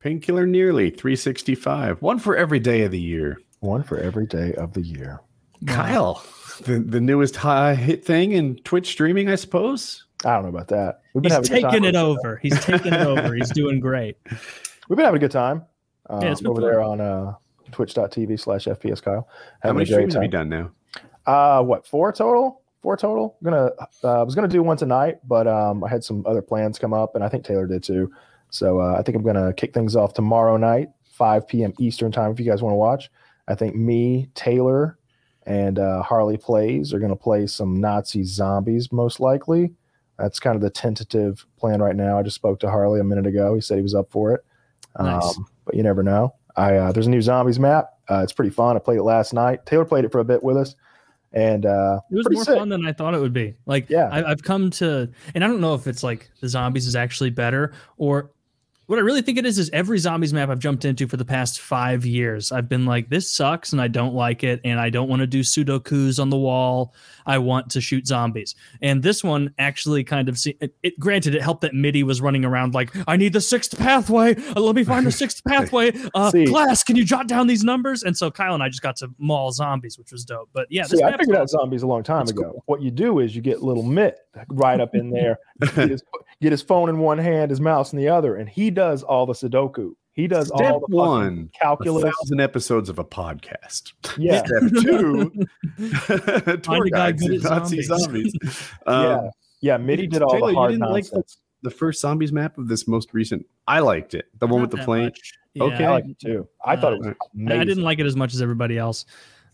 Painkiller Already 365. One for every day of the year. One for every day of the year. Kyle, the, the newest high hit thing in Twitch streaming, I suppose. I don't know about that. We've been He's taking it over. He's taking it over. He's doing great. We've been having a good time. Um, yeah, over fun. there on uh, twitch.tv slash FPS Kyle. How many streams have you done now? Uh, what, four total? Four total. I'm gonna uh, I was gonna do one tonight, but um, I had some other plans come up, and I think Taylor did too. So uh, I think I'm gonna kick things off tomorrow night, 5 p.m. Eastern time. If you guys want to watch, I think me, Taylor, and uh, Harley plays are gonna play some Nazi zombies most likely. That's kind of the tentative plan right now. I just spoke to Harley a minute ago. He said he was up for it. Nice. Um, but you never know. I uh, there's a new zombies map. Uh, it's pretty fun. I played it last night. Taylor played it for a bit with us, and uh, it was more sick. fun than I thought it would be. Like, yeah, I, I've come to, and I don't know if it's like the zombies is actually better or what I really think it is is every zombies map I've jumped into for the past five years, I've been like, this sucks and I don't like it, and I don't want to do sudokus on the wall. I want to shoot zombies. And this one actually kind of see it, it granted it helped that MIDI was running around like, I need the sixth pathway. Uh, let me find the sixth pathway. Uh, Glass, can you jot down these numbers? And so Kyle and I just got to maul zombies, which was dope. But yeah, see, I figured out zombies a long time ago. Cool. What you do is you get little Mitt right up in there, get his phone in one hand, his mouse in the other, and he does all the Sudoku. He does Step all the one calculus. A thousand episodes of a podcast. Yeah. Step two, tour guides Nazi zombies. Um, yeah, yeah. MIDI did all Taylor, the hard nonsense. Like the, the, first zombies map of this most recent. I liked it. The one with the plane. Yeah, okay, I liked it too. I uh, thought it was. Amazing. I didn't like it as much as everybody else,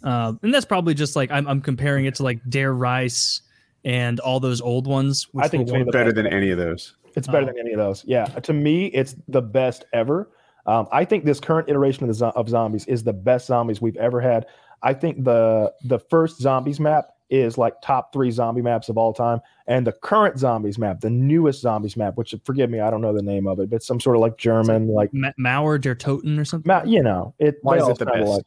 uh, and that's probably just like I'm, I'm comparing it to like Der Riese and all those old ones. I think it's better than any of those. It's better oh. than any of those. Yeah, to me, it's the best ever. Um, I think this current iteration of the of zombies is the best zombies we've ever had. I think the the first zombies map is like top three zombie maps of all time, and the current zombies map, the newest zombies map, which forgive me, I don't know the name of it, but some sort of like German, like Ma- Mauer der Toten or something. Ma- you know, it. Why is it the best?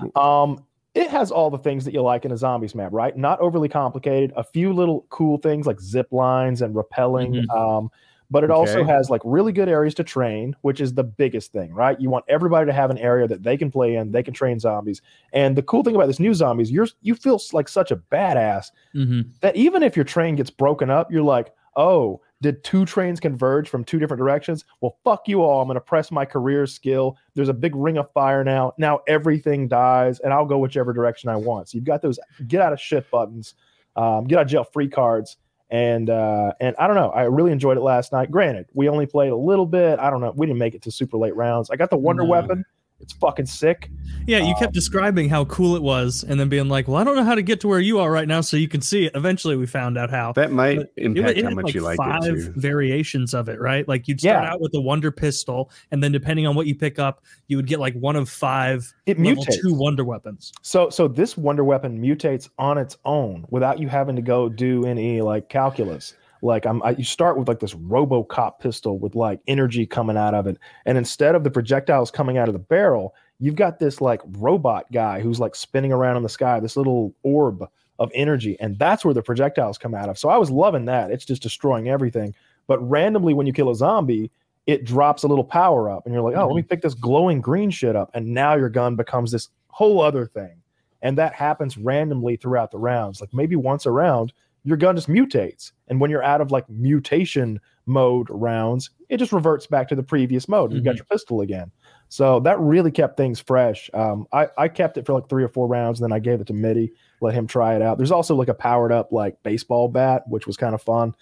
Like, um, it has all the things that you like in a zombies map, right? Not overly complicated. A few little cool things like zip lines and rappelling. Mm-hmm. Um, but it okay. also has like really good areas to train, which is the biggest thing, right? You want everybody to have an area that they can play in, they can train zombies. And the cool thing about this new zombies, you're you feel like such a badass mm-hmm. that even if your train gets broken up, you're like, oh, did two trains converge from two different directions? Well, fuck you all. I'm going to press my career skill. There's a big ring of fire now. Now everything dies, and I'll go whichever direction I want. So you've got those get out of shit buttons, um, get out of jail free cards and uh, and I don't know. I really enjoyed it last night. Granted, we only played a little bit. I don't know. We didn't make it to super late rounds. I got the Wonder no. Weapon. It's fucking sick. Yeah, you um, kept describing how cool it was, and then being like, "Well, I don't know how to get to where you are right now, so you can see it." Eventually, we found out how. That might but impact it, it how much like you like five it. Five variations of it, right? Like you'd start yeah. out with the Wonder Pistol, and then depending on what you pick up, you would get like one of five it mutates. two Wonder Weapons. So, so this Wonder Weapon mutates on its own without you having to go do any like calculus like I'm I, you start with like this RoboCop pistol with like energy coming out of it, and instead of the projectiles coming out of the barrel, you've got this like robot guy who's like spinning around in the sky, this little orb of energy, and that's where the projectiles come out of. So I was loving that. It's just destroying everything. But randomly, when you kill a zombie, it drops a little power up, and you're like, oh, mm-hmm. let me pick this glowing green shit up, and now your gun becomes this whole other thing. And that happens randomly throughout the rounds. Like maybe once a round, your gun just mutates. And when you're out of like mutation mode rounds, it just reverts back to the previous mode. Mm-hmm. You got mm-hmm. your pistol again. So that really kept things fresh. Um, I, I kept it for like three or four rounds, and then I gave it to MIDI, let him try it out. There's also like a powered up like baseball bat, which was kind of fun.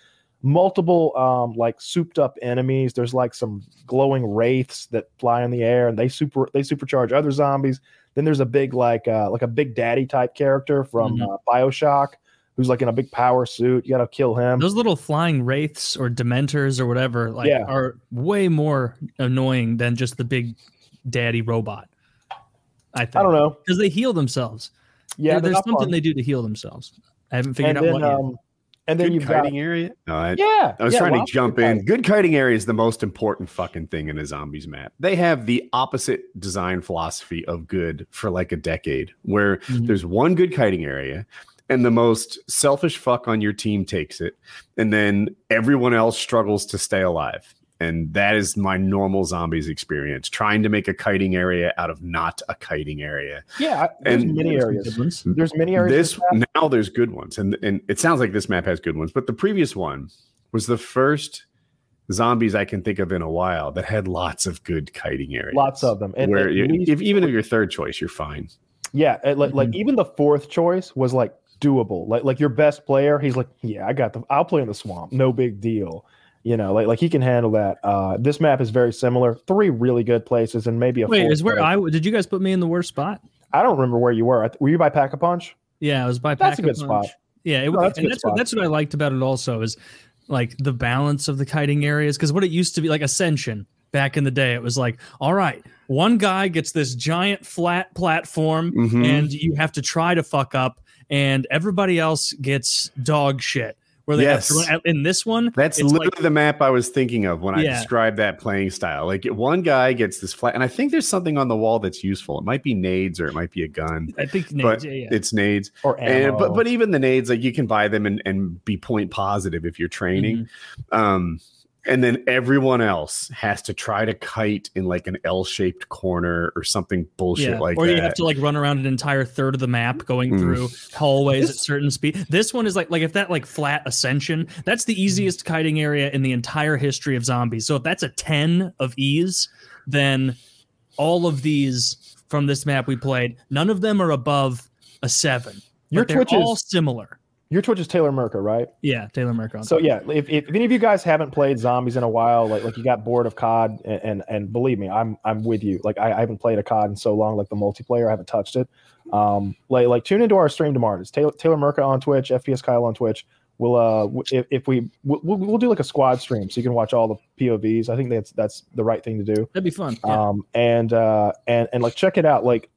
Multiple um, like souped up enemies. There's like some glowing wraiths that fly in the air, and they super they supercharge other zombies. Then there's a big like uh, like a big daddy type character from mm-hmm. uh, Bioshock who's like in a big power suit. You got to kill him. Those little flying wraiths or dementors or whatever, like, yeah. are way more annoying than just the big daddy robot. I think. I don't know because they heal themselves. Yeah, there, there's something fun. they do to heal themselves. I haven't figured and out then, what. Um, and then good you've kiting got, area. No, I, yeah, I was yeah, trying well, to jump in. Kiting. Good kiting area is the most important fucking thing in a zombies map. They have the opposite design philosophy of good for like a decade, where mm-hmm. there's one good kiting area, and the most selfish fuck on your team takes it, and then everyone else struggles to stay alive. and that is my normal zombies experience. Trying to make a kiting area out of not a kiting area. Yeah, there's and many areas. There's many areas. This now there's good ones, and and it sounds like this map has good ones. But the previous one was the first zombies I can think of in a while that had lots of good kiting areas. Lots of them. And, where and if even if your third choice, you're fine. Yeah, like mm-hmm. like even the fourth choice was like doable. Like like your best player, he's like, yeah, I got the. I'll play in the swamp. No big deal. You know, like like he can handle that. Uh, this map is very similar. Three really good places, and maybe a. Wait, is where I did you guys put me in the worst spot? I don't remember where you were. Were you by Pack a Punch? Yeah, I was by. That's a good spot. Yeah, it, no, that's and that's what, that's what I liked about it. Also, is like the balance of the kiting areas because what it used to be like Ascension back in the day, it was like, all right, one guy gets this giant flat platform, mm-hmm. and you have to try to fuck up, and everybody else gets dog shit where they yes. have to run. In this one, that's literally like, the map I was thinking of when I described that playing style. Like one guy gets this flat, and I think there's something on the wall that's useful. It might be nades or it might be a gun. I think nades, but yeah, yeah. it's nades or ammo. And, but but even the nades, like you can buy them and, and be point positive if you're training. Mm-hmm. Um, and then everyone else has to try to kite in like an L-shaped corner or something bullshit yeah. like or that. Or you have to like run around an entire third of the map going mm. through hallways this, at certain speed. This one is like like if that like flat ascension, that's the easiest kiting area in the entire history of zombies. So if that's a 10 of ease, then all of these from this map we played, none of them are above a 7. Your Twitch is all similar. Your Twitch is Taylor Merker, right? Yeah, Taylor Merker. So yeah, if, if, any of you guys haven't played zombies in a while, like like you got bored of COD, and and, and believe me, I'm I'm with you. Like I, I, haven't played a COD in so long, like the multiplayer, I haven't touched it. Um, like like tune into our stream tomorrow. It's Taylor Taylor Merker on Twitch, FPS Kyle on Twitch. We'll uh if, if we we'll, we'll do like a squad stream so you can watch all the POVs. I think that's that's the right thing to do. That'd be fun. Yeah. Um and uh and and like check it out. Like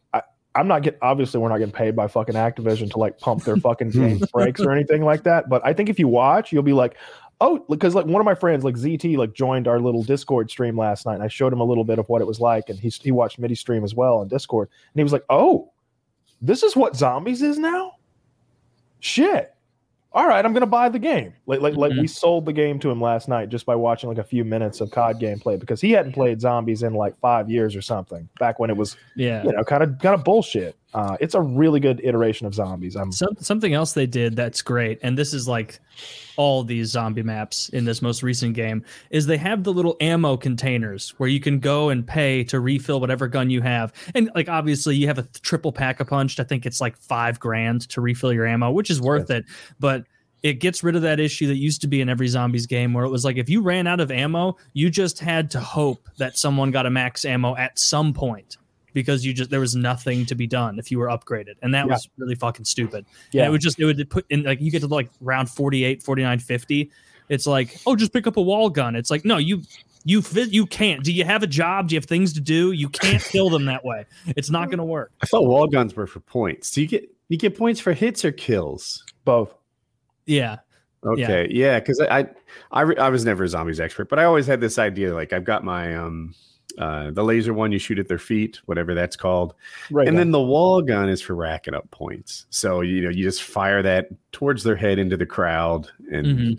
I'm not getting obviously we're not getting paid by fucking Activision to like pump their fucking game breaks or anything like that. But I think if you watch, you'll be like, oh, because like one of my friends, like ZT, like joined our little Discord stream last night, and I showed him a little bit of what it was like, and he he watched MIDI stream as well on Discord, and he was like, oh, this is what zombies is now. Shit all right, I'm gonna buy the game. Like like mm-hmm. like we mm-hmm. sold the game to him last night just by watching like a few minutes of COD gameplay because he hadn't played zombies in like five years or something back when it was yeah you know kind of kind of bullshit. Uh, it's a really good iteration of zombies. I'm Some, something else they did that's great, and this is like all these zombie maps in this most recent game is they have the little ammo containers where you can go and pay to refill whatever gun you have, and like obviously you have a triple pack of punched. I think it's like five grand to refill your ammo, which is worth yes. it, but it gets rid of that issue that used to be in every zombies game where it was like if you ran out of ammo, you just had to hope that someone got a max ammo at some point because you just there was nothing to be done if you were upgraded. And that yeah. was really fucking stupid. Yeah and it would just it would put in like you get to like round 48 49 50 it's like oh just pick up a wall gun. It's like no you you fit you can't. Do you have a job? Do you have things to do? You can't kill them that way. It's not going to work. I thought wall guns were for points. Do you get you get points for hits or kills? Both. Yeah. Okay. Yeah because I, I I, I was never a zombies expert but i always had this idea like i've got my um uh, the laser one you shoot at their feet, whatever that's called. Right. And then the wall gun is for racking up points. So you know you just fire that towards their head into the crowd, and mm-hmm.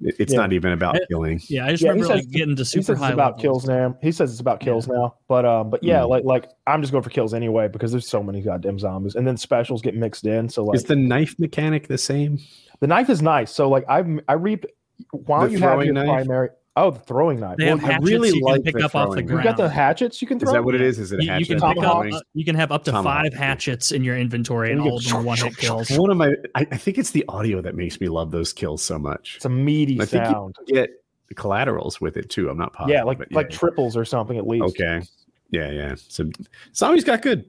it's yeah. not even about killing. Yeah, I just yeah, remember like getting to super high. about levels. kills now. He says it's about kills yeah. now, but um, but yeah, mm. like like I'm just going for kills anyway because there's so many goddamn zombies, and then specials get mixed in. So like, is the knife mechanic the same? The knife is nice. So like I've I reaped while the you have your knife? primary Oh, the throwing knife. They well, I really you like pick up off the ground. You got the hatchets you can throw. Is that what it is? Is it you, you, can pick up, uh, you can have up to Tomahawk. five hatchets in your inventory and, and all of them one hit kills. One of my, I, I, think it's the audio that makes me love those kills so much. It's a meaty sound. I sound. get collaterals with it too. I'm not positive. Yeah, like yeah. like triples or something at least. Okay. Yeah, yeah. So zombies got good.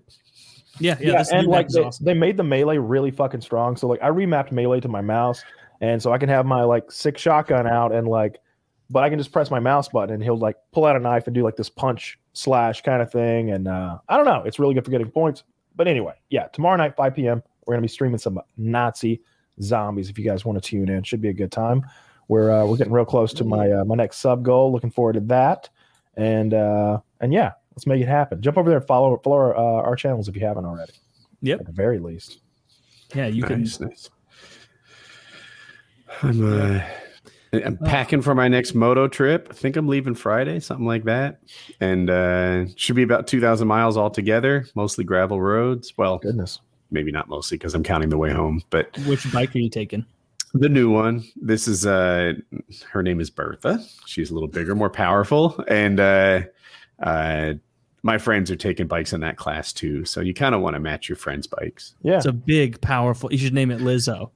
Yeah, yeah, yeah and like they, awesome. they made the melee really fucking strong. So like I remapped melee to my mouse, and so I can have my like six shotgun out and like but I can just press my mouse button and he'll like pull out a knife and do like this punch slash kind of thing. And uh, I don't know, it's really good for getting points. But anyway, yeah, tomorrow night, 5 p.m., we're gonna be streaming some Nazi zombies. If you guys want to tune in, should be a good time. We're uh, we're getting real close to my uh, my next sub goal. Looking forward to that. And uh, and yeah, let's make it happen. Jump over there and follow follow our, uh, our channels if you haven't already. Yep, at the very least. Yeah, you nice, can. Nice. I'm uh I'm packing for my next moto trip. I think I'm leaving Friday, something like that, and uh, should be about 2,000 miles altogether. Mostly gravel roads. Well, goodness, maybe not mostly because I'm counting the way home. But which bike are you taking? The new one. This is uh, her name is Bertha. She's a little bigger, more powerful, and uh, uh, my friends are taking bikes in that class too. So you kind of want to match your friends' bikes. Yeah, it's a big, powerful. You should name it Lizzo.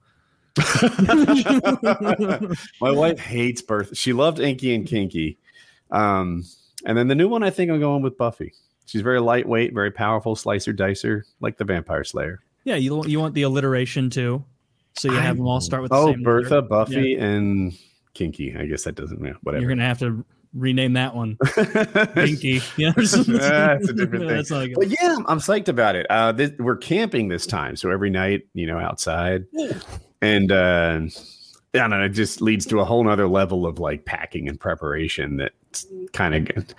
My wife hates Bertha. She loved Inky and Kinky. Um, and then the new one, I think I'm going with Buffy. She's very lightweight, very powerful, slicer dicer, like the Vampire Slayer. Yeah, you you want the alliteration too, so you have I, them all start with. oh, Bertha, letter. Buffy, yeah. and Kinky. I guess that doesn't matter. Whatever. You're gonna have to rename that one. Kinky. Yeah, that's a different thing. That's but yeah, I'm, I'm psyched about it. Uh, this, we're camping this time, so every night, you know, outside and uh, I don't know, it just leads to a whole nother level of like packing and preparation that kind of good.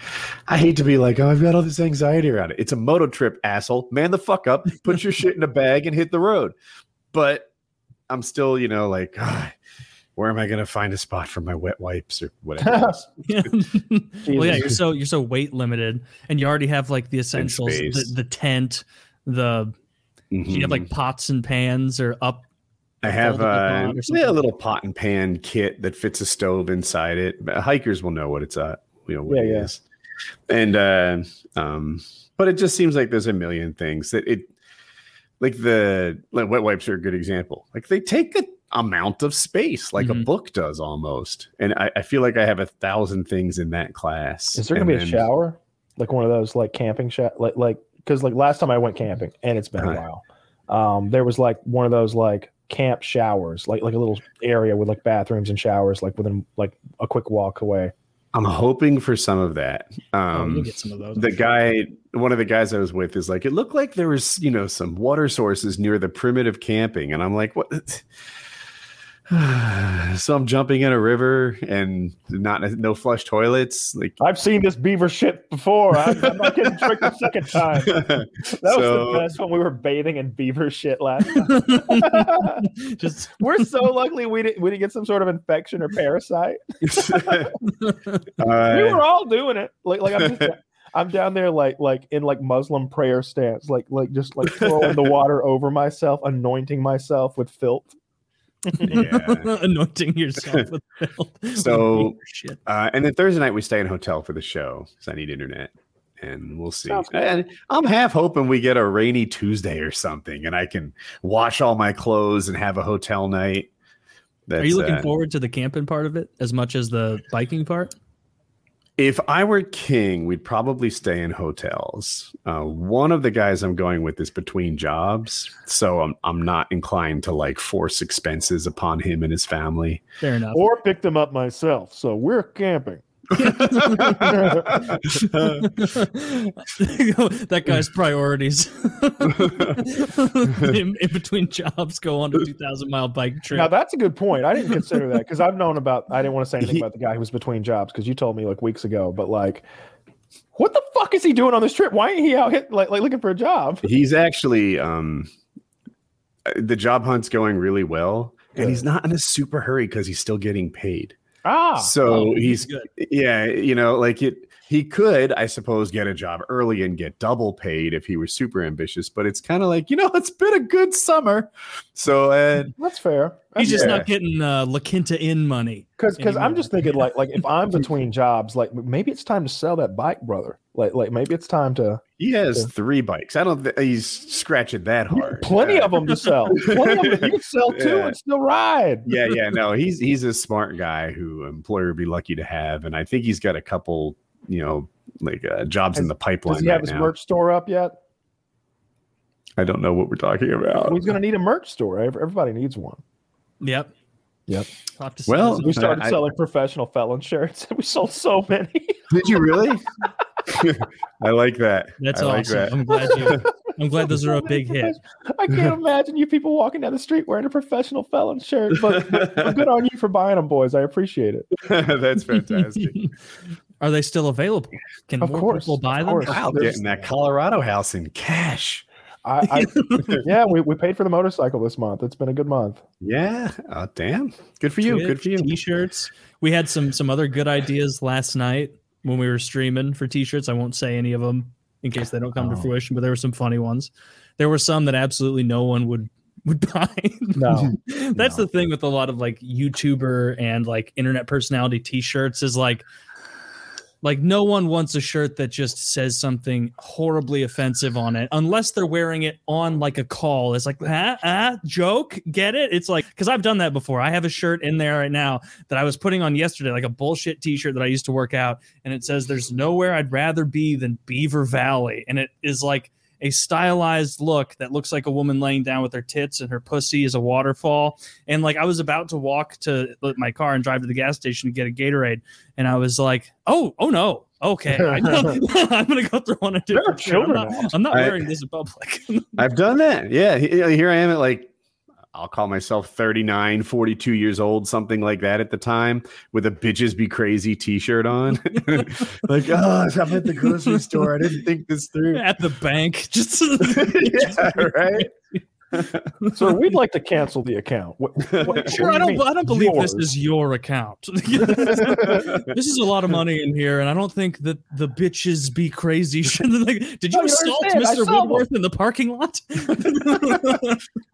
I hate to be like, oh, I've got all this anxiety around it. It's a moto trip, asshole. Man the fuck up, put your shit in a bag and hit the road. But I'm still, you know, like, oh, where am I going to find a spot for my wet wipes or whatever? well, yeah, you're so you're so weight limited, and you already have like the essentials, the, the tent, the mm-hmm. you have like mm-hmm. pots and pans or up I have uh, yeah, a little pot and pan kit that fits a stove inside it. Hikers will know what it's at, you know what yeah, yeah. is. And uh, um, but it just seems like there's a million things that it like the like wet wipes are a good example. Like they take a amount of space, like mm-hmm. a book does almost. And I, I, feel like I have a thousand things in that class. Is there gonna be then, a shower? Like one of those like camping shower like like because like last time I went camping and it's been a while. Um, there was like one of those like camp showers, like like a little area with like bathrooms and showers, like within like a quick walk away. I'm hoping for some of that. Oh, um, oh, get some of those. The guy, one of the guys I was with, is like, it looked like there was, you know, some water sources near the primitive camping, and I'm like, what? so I'm jumping in a river and not no flush toilets. Like I've seen this beaver shit before. I'm, I'm not getting tricked a second time. That was the best when we were bathing in beaver shit last time. Just we're so lucky we didn't we didn't get some sort of infection or parasite. uh, we were all doing it. Like like I'm just I'm down there like like in like Muslim prayer stance, like like just like throwing the water over myself, anointing myself with filth. anointing yourself with filth. So, uh, and then Thursday night we stay in a hotel for the show because I need internet, and we'll see. And I'm half hoping we get a rainy Tuesday or something, and I can wash all my clothes and have a hotel night. That's, Are you looking uh, forward to the camping part of it as much as the biking part? If I were king, we'd probably stay in hotels. Uh, one of the guys I'm going with is between jobs, so I'm I'm not inclined to like force expenses upon him and his family. Fair enough. Or pick them up myself. So we're camping. that guy's priorities. In, in, between jobs go on a 2000 mile bike trip. Now that's a good point. I didn't consider that because i've known about i didn't want to say anything about the guy who was between jobs because you told me like weeks ago but like what the fuck is he doing on this trip? Why ain't he out hit, like, like looking for a job? He's actually um the job hunt's going really well and he's not in a super hurry because he's still getting paid Ah, so oh, he's, he's yeah, you know, like it. He could, I suppose, get a job early and get double paid if he was super ambitious. But it's kind of like you know, it's been a good summer, so uh, that's fair. He's just not getting uh, La Quinta Inn money. Because because I'm just thinking like like if I'm between jobs, like maybe it's time to sell that bike, brother. Like like maybe it's time to. He has to, three bikes. I don't. Th- he's scratching that hard. Plenty of them to sell. Plenty of them. You can sell two yeah. and still ride. Yeah, yeah. No, he's he's a smart guy who employer would be lucky to have, and I think he's got a couple, you know, like uh, jobs has, in the pipeline. Does he have his now. merch store up yet? I don't know what we're talking about. Well, he's going to need a merch store. Everybody needs one. Yep. Yep. Well, we started I, selling professional felon shirts. We sold so many. Did you really? I like that. That's I awesome. Like that. I'm glad you. I'm glad those are a big hit. I can't imagine you people walking down the street wearing a professional felon shirt, but, but good on you for buying them, boys. I appreciate it. That's fantastic. Are they still available? Can of more course, people buy them? Wow, getting that Colorado house in cash. I, I yeah, we, we paid for the motorcycle this month. It's been a good month. Yeah. Oh, damn. Good for you. Twitch, good for you. T-shirts. We had some some other good ideas last night when we were streaming for t-shirts. I won't say any of them in case they don't come oh. to fruition, but there were some funny ones. There were some that absolutely no one would would buy. No. That's no. the thing with a lot of like YouTuber and like internet personality t-shirts is like like no one wants a shirt that just says something horribly offensive on it unless they're wearing it on like a call. It's like ah, ah joke, get it? It's like because I've done that before. I have a shirt in there right now that I was putting on yesterday, like a bullshit T-shirt that I used to work out, and it says "There's nowhere I'd rather be than Beaver Valley," and it is like a stylized look that looks like a woman laying down with her tits and her pussy is a waterfall. And like I was about to walk to my car and drive to the gas station to get a Gatorade, and I was like, "Oh, oh no, okay, I am gonna go through one a different. I'm not, I'm not wearing I, this in public. I've done that. Yeah, here I am at like I'll call myself 39, 42 years old, something like that at the time, with a bitches be crazy t shirt on. like, oh, I'm at the grocery store. I didn't think this through. At the bank. Just yeah, right so we'd like to cancel the account. What, what, sure, what do I don't. I don't believe Yours. this is your account. this is a lot of money in here, and I don't think that the bitches be crazy. like, did you no, assault Mr. Woodworth them. in the parking lot?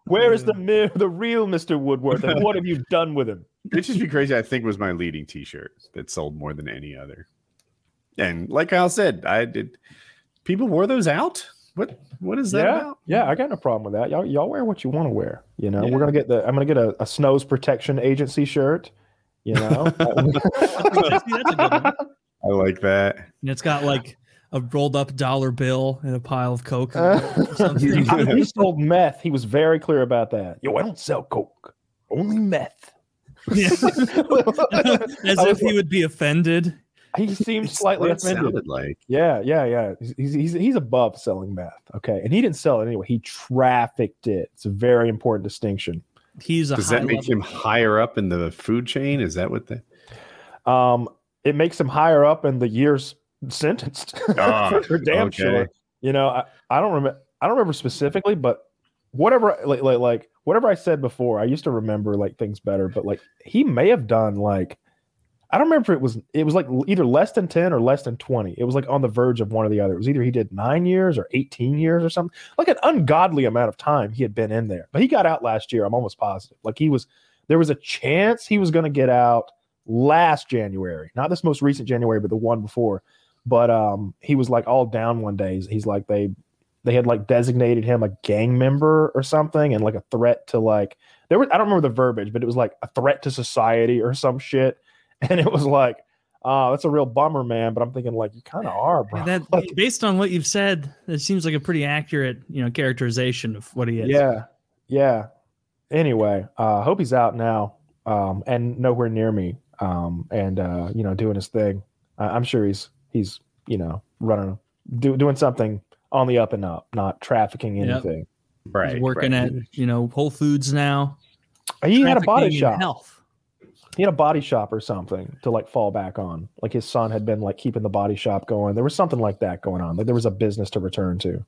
Where is the hmm. the real Mr. Woodworth, and what have you done with him? Bitches be crazy. I think was my leading T-shirt that sold more than any other. And like Kyle said, I did. People wore those out what what is that yeah, about? Yeah, I got no problem with that. Y'all y'all wear what you want to wear. You know, yeah. we're gonna get the I'm gonna get a, a snows protection agency shirt. You know, I like that. And it's got like a rolled up dollar bill and a pile of coke. he sold meth. He was very clear about that. Yo, I don't sell coke, only meth. Yeah. As if he would be offended. He seems slightly offended. like. Yeah, yeah, yeah. He's, he's he's above selling meth. Okay, and he didn't sell it anyway. He trafficked it. It's a very important distinction. He's does that make him higher up in the food chain? Is that what the? Um, it makes him higher up in the years sentenced. Oh, for damn okay. sure. You know, I, I don't remember. I don't remember specifically, but whatever, like, like, like whatever I said before, I used to remember like things better. But like, he may have done like I don't remember if it was it was like either less than 10 or less than 20. It was like on the verge of one or the other. It was either he did 9 years or 18 years or something. Like an ungodly amount of time he had been in there. But he got out last year, I'm almost positive. Like he was there was a chance he was going to get out last January. Not this most recent January, but the one before. But um he was like all down one day. He's like they they had like designated him a gang member or something and like a threat to like there was I don't remember the verbiage, but it was like a threat to society or some shit and it was like, oh, that's a real bummer, man. But I'm thinking like you kind of are, bro. That, like, based on what you've said, it seems like a pretty accurate, you know, characterization of what he is. Yeah, yeah. Anyway, uh, I hope he's out now um, and nowhere near me um, and uh, you know doing his thing. I'm sure he's he's you know running do, doing something on the up and up, not trafficking anything. Yep. Right. He's working right. at you know Whole Foods now. He had a body shop. Health he had a body shop or something to like fall back on. Like his son had been like keeping the body shop going. There was something like that going on. Like there was a business to return to.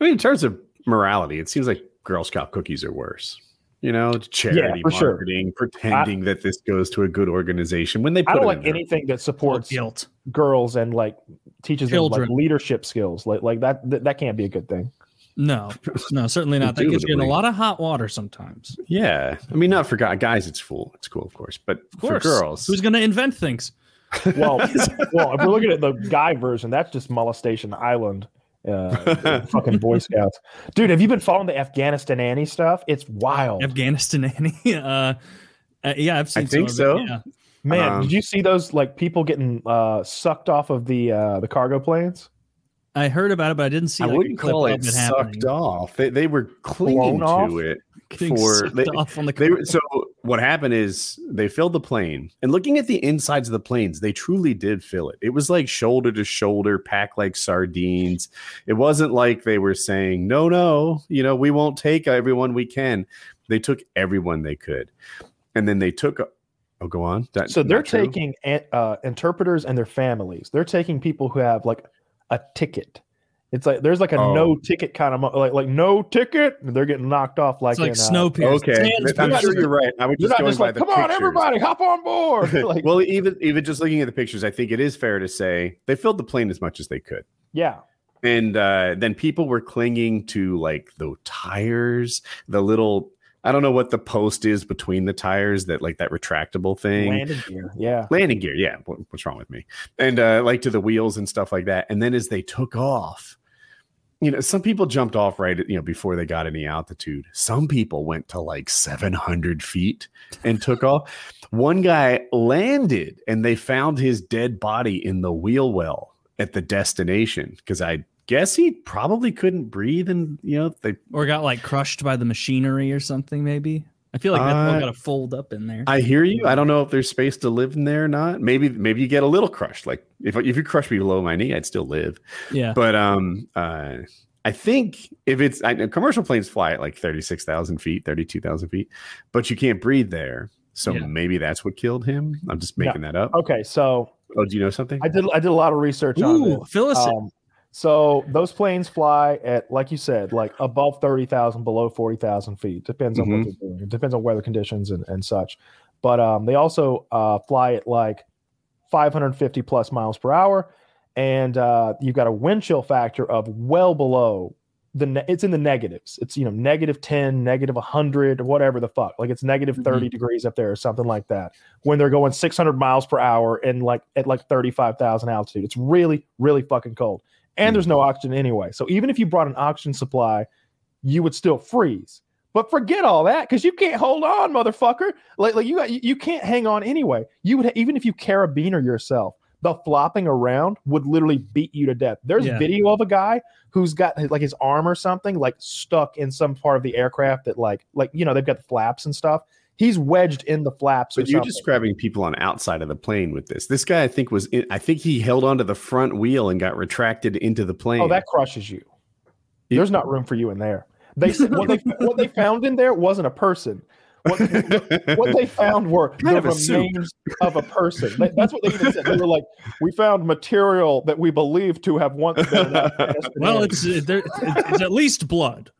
I mean, in terms of morality, it seems like Girl Scout cookies are worse. You know, charity yeah, marketing, sure. pretending I, that this goes to a good organization when they I don't like anything that supports guilt girls and like teaches Children. them like leadership skills. Like like that, that that can't be a good thing. No, no, certainly not. That gets you in a lot of hot water sometimes. Yeah, I mean, not for guys, it's cool. It's cool, of course, but of course. for girls, who's going to invent things? well, well, if we're looking at the guy version, that's just molestation island. Uh, fucking Boy Scouts, dude. Have you been following the Afghanistan Annie stuff? It's wild. Afghanistan Annie. Uh, uh, yeah, I've seen. I think so. It, yeah. Man, um, did you see those like people getting uh, sucked off of the uh, the cargo planes? I heard about it, but I didn't see. I like, wouldn't call it, sucked off. They, they were clinging to it for they, off on the they, so what happened is they filled the plane and looking at the insides of the planes they truly did fill it. It was like shoulder to shoulder packed like sardines. It wasn't like they were saying no no you know we won't take everyone we can. They took everyone they could and then they took oh go on. That, so they're taking uh, interpreters and their families. They're taking people who have like a ticket It's like there's like a oh. no ticket kind of like like no ticket, and they're getting knocked off like it's like in, snow uh, Okay, I'm sure you're right. I would just, not just like, come pictures. on, everybody, hop on board. like, well, even even just looking at the pictures, I think it is fair to say they filled the plane as much as they could. Yeah, and uh, then people were clinging to like the tires, the little I don't know what the post is between the tires that like that retractable thing. Landing gear. Yeah. Landing gear. Yeah. What, what's wrong with me? And uh, like to the wheels and stuff like that. And then as they took off, you know, some people jumped off right, you know, before they got any altitude. Some people went to like 700 feet and took off. One guy landed and they found his dead body in the wheel well at the destination because I guess he probably couldn't breathe and you know they or got like crushed by the machinery or something maybe i feel like that's uh, got to fold up in there i hear you i don't know if there's space to live in there or not maybe maybe you get a little crushed like if, if you crush me below my knee i'd still live yeah but um uh I think if it's I, commercial planes fly at like 36,000 feet, 32,000 feet, but you can't breathe there. So yeah. maybe that's what killed him. I'm just making that up. Okay. So, oh, do you know something? I did, I did a lot of research Ooh, on it. Fill us um, so those planes fly at, like you said, like above thirty thousand, below forty thousand feet. Depends on mm-hmm. what they're doing. It depends on weather conditions and, and such. But um, they also uh, fly at like 550 plus miles per hour, and uh, you've got a wind chill factor of well below the. Ne- it's in the negatives. It's you know negative 10, negative 100, whatever the fuck. Like it's negative mm-hmm. 30 degrees up there or something like that. When they're going 600 miles per hour and like at like 35,000 altitude, it's really really fucking cold and there's no hmm. oxygen anyway. So even if you brought an oxygen supply, you would still freeze. But forget all that because you can't hold on, motherfucker. Like, like you got you, you can't hang on anyway. You would even if you carabiner yourself, the flopping around would literally beat you to death. There's yeah. video of a guy who's got like his arm or something like stuck in some part of the aircraft that like like you know they've got the flaps and stuff he's wedged in the flaps. But you're describing people on outside of the plane with this. This guy, I think, was in, I think he held onto the front wheel and got retracted into the plane. Oh, that crushes you. There's not room for you in there. They what they what they found in there wasn't a person. What, what they found were kind the remains of a person. That's what they even said. They were like, "We found material that we believe to have once been." well, it's, it's, it's at least blood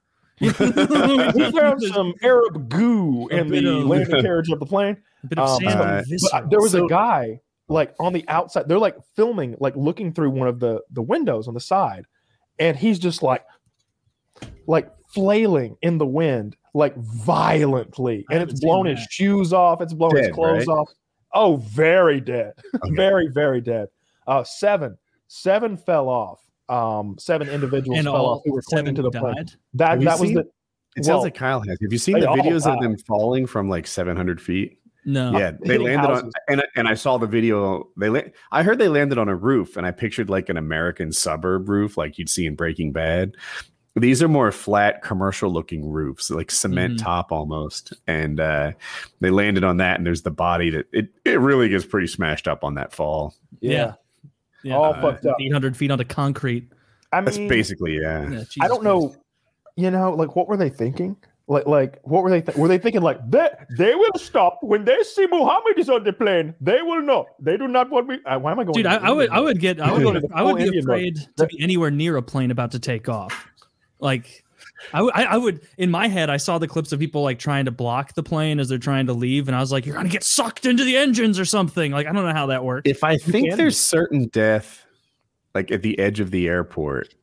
we found some Arab goo in the of, landing carriage of the plane. Um, uh, there was so, a guy like on the outside. They're like filming, like looking through one of the the windows on the side, and he's just like, like flailing in the wind, like violently, and it's blown his shoes off. It's blown dead, his clothes right? off. Oh, very dead, okay. very very dead. Uh, seven, seven fell off um, seven individuals and fell off who were clinging to the died? plane. That that was the. It well, sounds like Kyle has. Have you seen the videos of them falling from like 700 feet? No. Yeah, they landed houses. on, and and I saw the video. They la- I heard they landed on a roof, and I pictured like an American suburb roof, like you'd see in Breaking Bad. These are more flat, commercial-looking roofs, like cement mm-hmm. top almost, and uh, they landed on that. And there's the body that it it really gets pretty smashed up on that fall. Yeah, yeah, all uh, fucked up. 800 feet onto concrete. I mean, that's basically yeah. yeah I don't Christ. know. You know, like what were they thinking? Like, like what were they? Th- were they thinking like that? They, they will stop when they see Muhammad is on the plane. They will not. They do not want me. Uh, why am I going? Dude, I, I, would, I would get, I would, I would be afraid to be anywhere near a plane about to take off. Like, I, I would in my head I saw the clips of people like trying to block the plane as they're trying to leave, and I was like, "You're gonna get sucked into the engines or something." Like I don't know how that works. If I think there's certain death, like at the edge of the airport,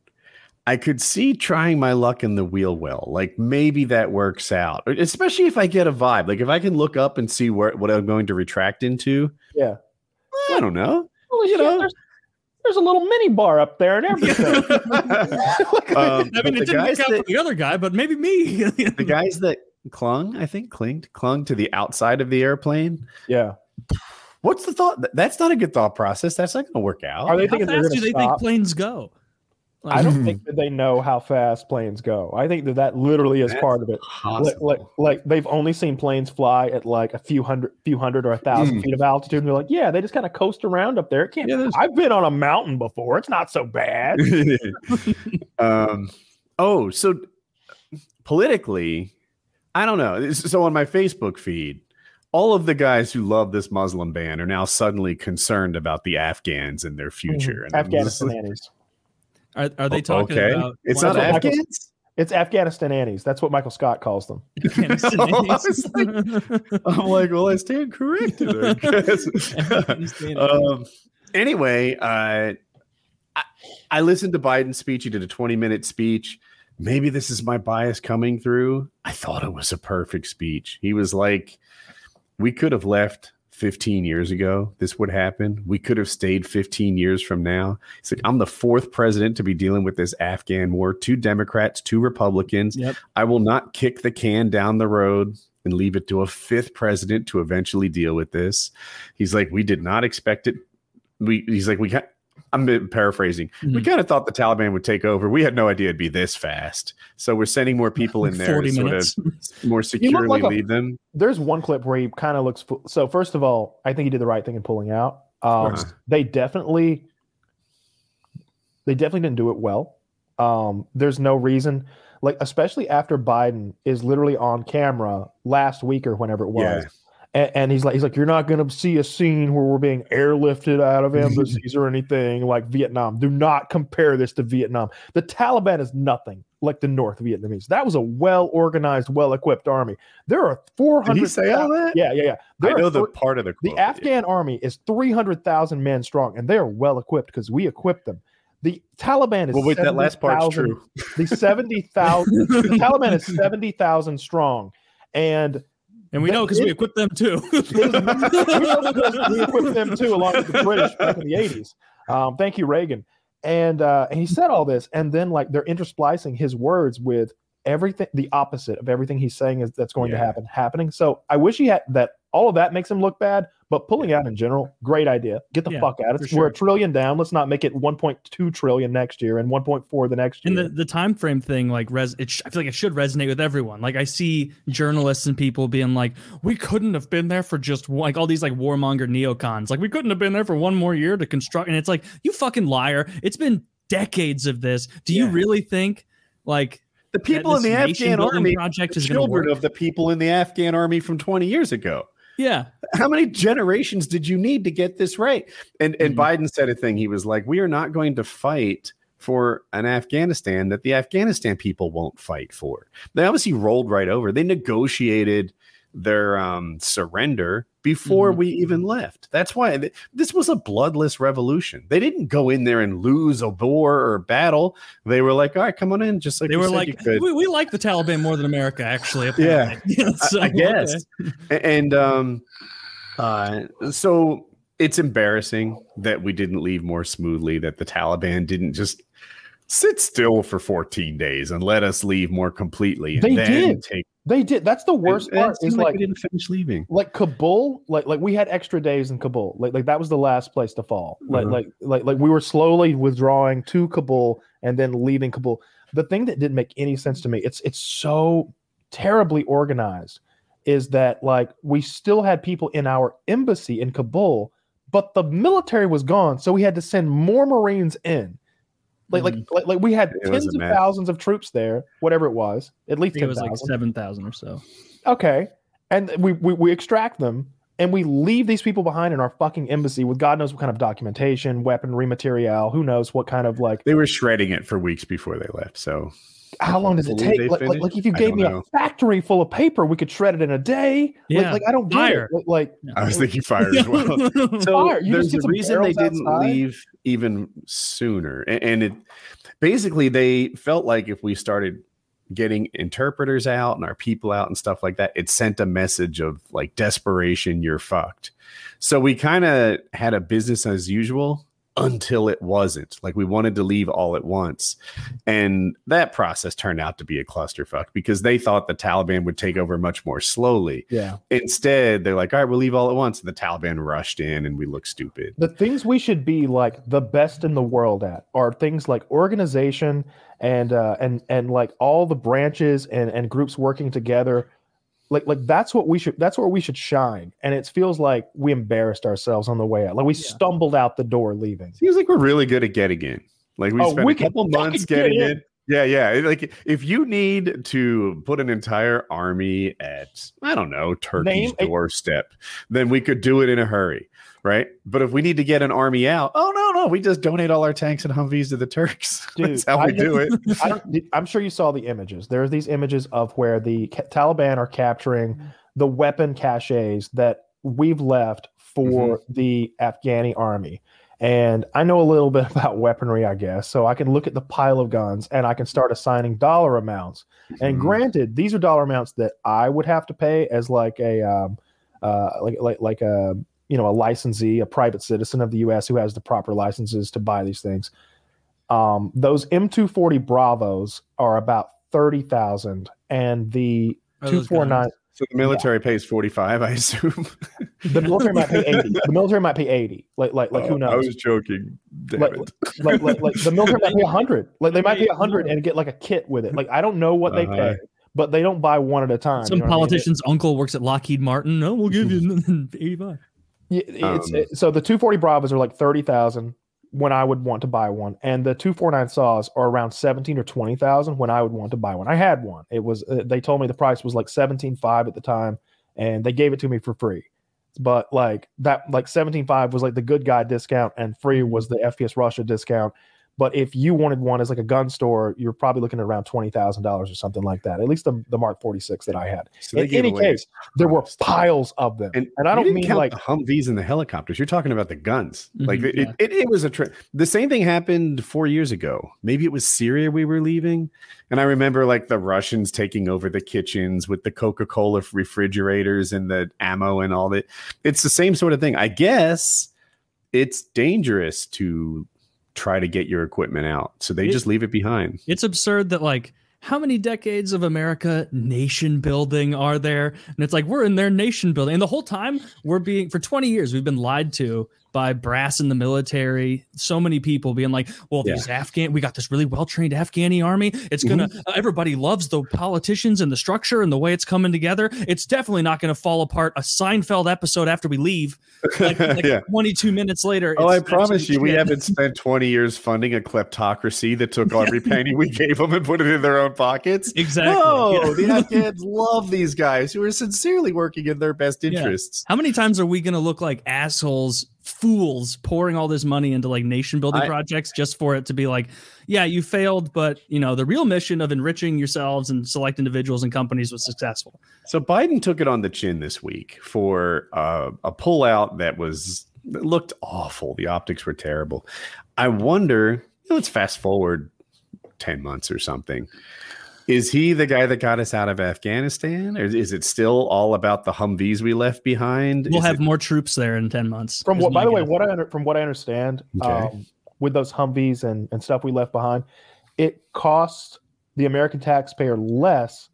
I could see trying my luck in the wheel well. Like maybe that works out, especially if I get a vibe. Like if I can look up and see where what I'm going to retract into. Yeah, I don't know. Well, you know, there's a little mini bar up there and everything. um, I mean, it didn't work out that, for the other guy, but maybe me. the guys that clung, I think, clinged, clung to the outside of the airplane. Yeah. What's the thought? That's not a good thought process. That's not going to work out. Are they How thinking fast do they stop? think planes go? I don't think that they know how fast planes go. I think that that literally is part of it. Like, like, like, they've only seen planes fly at like a few hundred, few hundred or a thousand mm. feet of altitude, and they're like, yeah, they just kind of coast around up there. It can't. Yeah, I've been on a mountain before. It's not so bad. um. Oh, so politically, I don't know. So on my Facebook feed, all of the guys who love this Muslim ban are now suddenly concerned about the Afghans and their future. Mm-hmm. And Afghanistan Are, are they talking okay. about? It's not Afghans. It's Afghanistan Annies. That's what Michael Scott calls them. Afghanistan like, I'm like, well, I stand corrected. um, anyway, uh, I, I listened to Biden's speech. He did a 20 minute speech. Maybe this is my bias coming through. I thought it was a perfect speech. He was like, we could have left 15 years ago, this would happen. We could have stayed 15 years from now. He's like, I'm the fourth president to be dealing with this Afghan war, two Democrats, two Republicans. Yep. I will not kick the can down the road and leave it to a fifth president to eventually deal with this. He's like, we did not expect it. We he's like, we got I'm paraphrasing. Mm-hmm. We kind of thought the Taliban would take over. We had no idea it'd be this fast. So we're sending more people in there to sort of more securely like lead a, them. There's one clip where he kind of looks. So first of all, I think he did the right thing in pulling out. Um, uh-huh. They definitely, they definitely didn't do it well. Um, there's no reason, like especially after Biden is literally on camera last week or whenever it was. Yeah and, and, he's like, he's like, you're not going to see a scene where we're being airlifted out of embassies or anything like Vietnam. Do not compare this to Vietnam. The Taliban is nothing like the North Vietnamese. That was a well organized, well equipped army. There are 400. Did he say all that? Yeah, yeah, yeah. There I know the part of the quote, the Afghan yeah. army is 300,000 men strong, and they are well equipped because we equipped them. The Taliban is well. Wait, 70, that last part's 000, true. The seventy thousand. the Taliban is seventy thousand strong, and and we know because we equipped them too. we we equipped them too, along with the British back in the 80s. Um, thank you, Reagan. And uh, and he said all this, and then like they're intersplicing his words with everything, the opposite of everything he's saying is that's going yeah. to happen, happening. So I wish he had that. All of that makes him look bad, but pulling out in general, great idea. Get the yeah, fuck out. It's, sure. We're a trillion down. Let's not make it 1.2 trillion next year and 1.4 the next year. And the, the time frame thing, like, res, it sh- I feel like it should resonate with everyone. Like, I see journalists and people being like, "We couldn't have been there for just like all these like warmonger neocons. Like, we couldn't have been there for one more year to construct." And it's like, you fucking liar! It's been decades of this. Do yeah. you really think like the people in the Afghan army project is children of the people in the Afghan army from 20 years ago? Yeah. How many generations did you need to get this right? And and mm-hmm. Biden said a thing. He was like, "We are not going to fight for an Afghanistan that the Afghanistan people won't fight for." They obviously rolled right over. They negotiated their um, surrender before mm-hmm. we even left. That's why th- this was a bloodless revolution. They didn't go in there and lose a war or battle. They were like, "All right, come on in," just like they were like, we, "We like the Taliban more than America." Actually, yeah, so, I, I, guess. Okay. And um, uh, so it's embarrassing that we didn't leave more smoothly. That the Taliban didn't just sit still for 14 days and let us leave more completely. they did. Take, they did. That's the worst it, part. Is like, like we didn't finish leaving. Like Kabul, like like we had extra days in Kabul. Like like that was the last place to fall. Like uh-huh. like like like we were slowly withdrawing to Kabul and then leaving Kabul. The thing that didn't make any sense to me, it's it's so terribly organized, is that like we still had people in our embassy in Kabul, but the military was gone, so we had to send more Marines in like, like, mm-hmm. like, like we had it tens of thousands of troops there, whatever it was, at least 10, it was 000. like seven thousand or so. Okay, and we, we we extract them and we leave these people behind in our fucking embassy with God knows what kind of documentation, weaponry, material, who knows what kind of like. They were shredding it for weeks before they left. So how long does it take? Like, like, like, if you gave me know. a factory full of paper, we could shred it in a day. Yeah. Like, like I don't fire. Like, like, I was thinking fire as well. so fire. there's a reason they didn't outside. leave even sooner, and, and it basically they felt like if we started getting interpreters out and our people out and stuff like that, it sent a message of like desperation. You're fucked. So we kind of had a business as usual until it wasn't. Like we wanted to leave all at once. And that process turned out to be a clusterfuck because they thought the Taliban would take over much more slowly. Yeah. Instead, they're like, all right, we'll leave all at once. And the Taliban rushed in and we look stupid. The things we should be like the best in the world at are things like organization and uh and and like all the branches and and groups working together like like that's what we should that's where we should shine and it feels like we embarrassed ourselves on the way out like we yeah. stumbled out the door leaving seems like we're really good at getting in like we oh, spent we a couple months getting get in. in. yeah yeah like if you need to put an entire army at i don't know turkey's Name doorstep a- then we could do it in a hurry right? But if we need to get an army out, oh no, no, we just donate all our tanks and Humvees to the Turks. Dude, That's how I we do it. I am sure you saw the images. There are these images of where the Taliban are capturing the weapon caches that we've left for mm-hmm. the Afghani army. And I know a little bit about weaponry, I guess. So I can look at the pile of guns and I can start assigning dollar amounts. Mm-hmm. And granted, these are dollar amounts that I would have to pay as like a um, uh, like like like a you know a licensee, a private citizen of the U.S. who has the proper licenses to buy these things. Um, those M240 Bravos are about thirty thousand, and the two four nine. So the military yeah. pays forty five, I assume. the military might pay eighty. The military might pay eighty. Like like like who oh, knows? I was joking. Damn like, it. like, like, like the military might pay hundred. Like they might pay hundred and get like a kit with it. Like I don't know what they uh, pay but they don't buy one at a time. Some you know politician's I mean? uncle works at Lockheed Martin. No, we'll give you 85. Yeah, it's, um, it, so the 240 Bravos are like 30,000 when I would want to buy one, and the 249 saws are around 17 or 20,000 when I would want to buy one. I had one. It was uh, they told me the price was like 17.5 at the time, and they gave it to me for free. But like that, like 17.5 was like the good guy discount, and free was the FPS Russia discount. But if you wanted one as like a gun store, you're probably looking at around twenty thousand dollars or something like that. At least the, the Mark 46 that I had. So In any case, there were piles of them, and, and I don't mean like the Humvees and the helicopters. You're talking about the guns. Mm-hmm, like it, yeah. it, it, was a trip. The same thing happened four years ago. Maybe it was Syria we were leaving, and I remember like the Russians taking over the kitchens with the Coca Cola refrigerators and the ammo and all that. It's the same sort of thing. I guess it's dangerous to try to get your equipment out. So they it, just leave it behind. It's absurd that like how many decades of America nation building are there? And it's like we're in their nation building. And the whole time we're being for 20 years we've been lied to by brass in the military. So many people being like, "Well, yeah. these Afghan, we got this really well trained Afghani army. It's gonna. Mm-hmm. Uh, everybody loves the politicians and the structure and the way it's coming together. It's definitely not going to fall apart. A Seinfeld episode after we leave, like, like yeah. 22 minutes later. Oh, I promise you, we haven't spent 20 years funding a kleptocracy that took every penny we gave them and put it in their own pockets. Exactly. No, yeah. the Afghans love these guys who are sincerely working in their best interests. How many times are we going to look like assholes fools pouring all this money into like nation building I, projects just for it to be like, yeah, you failed, but you know the real mission of enriching yourselves and select individuals and companies was successful. So Biden took it on the chin this week for uh, a pullout that was that looked awful. The optics were terrible. I wonder. Let's fast forward ten months or something. Is he the guy that got us out of Afghanistan, or is it still all about the Humvees we left behind? We'll is have it... more troops there in ten months. From what, by the way, what I from what I understand, okay. um, with those Humvees and and stuff we left behind, it costs the American taxpayer less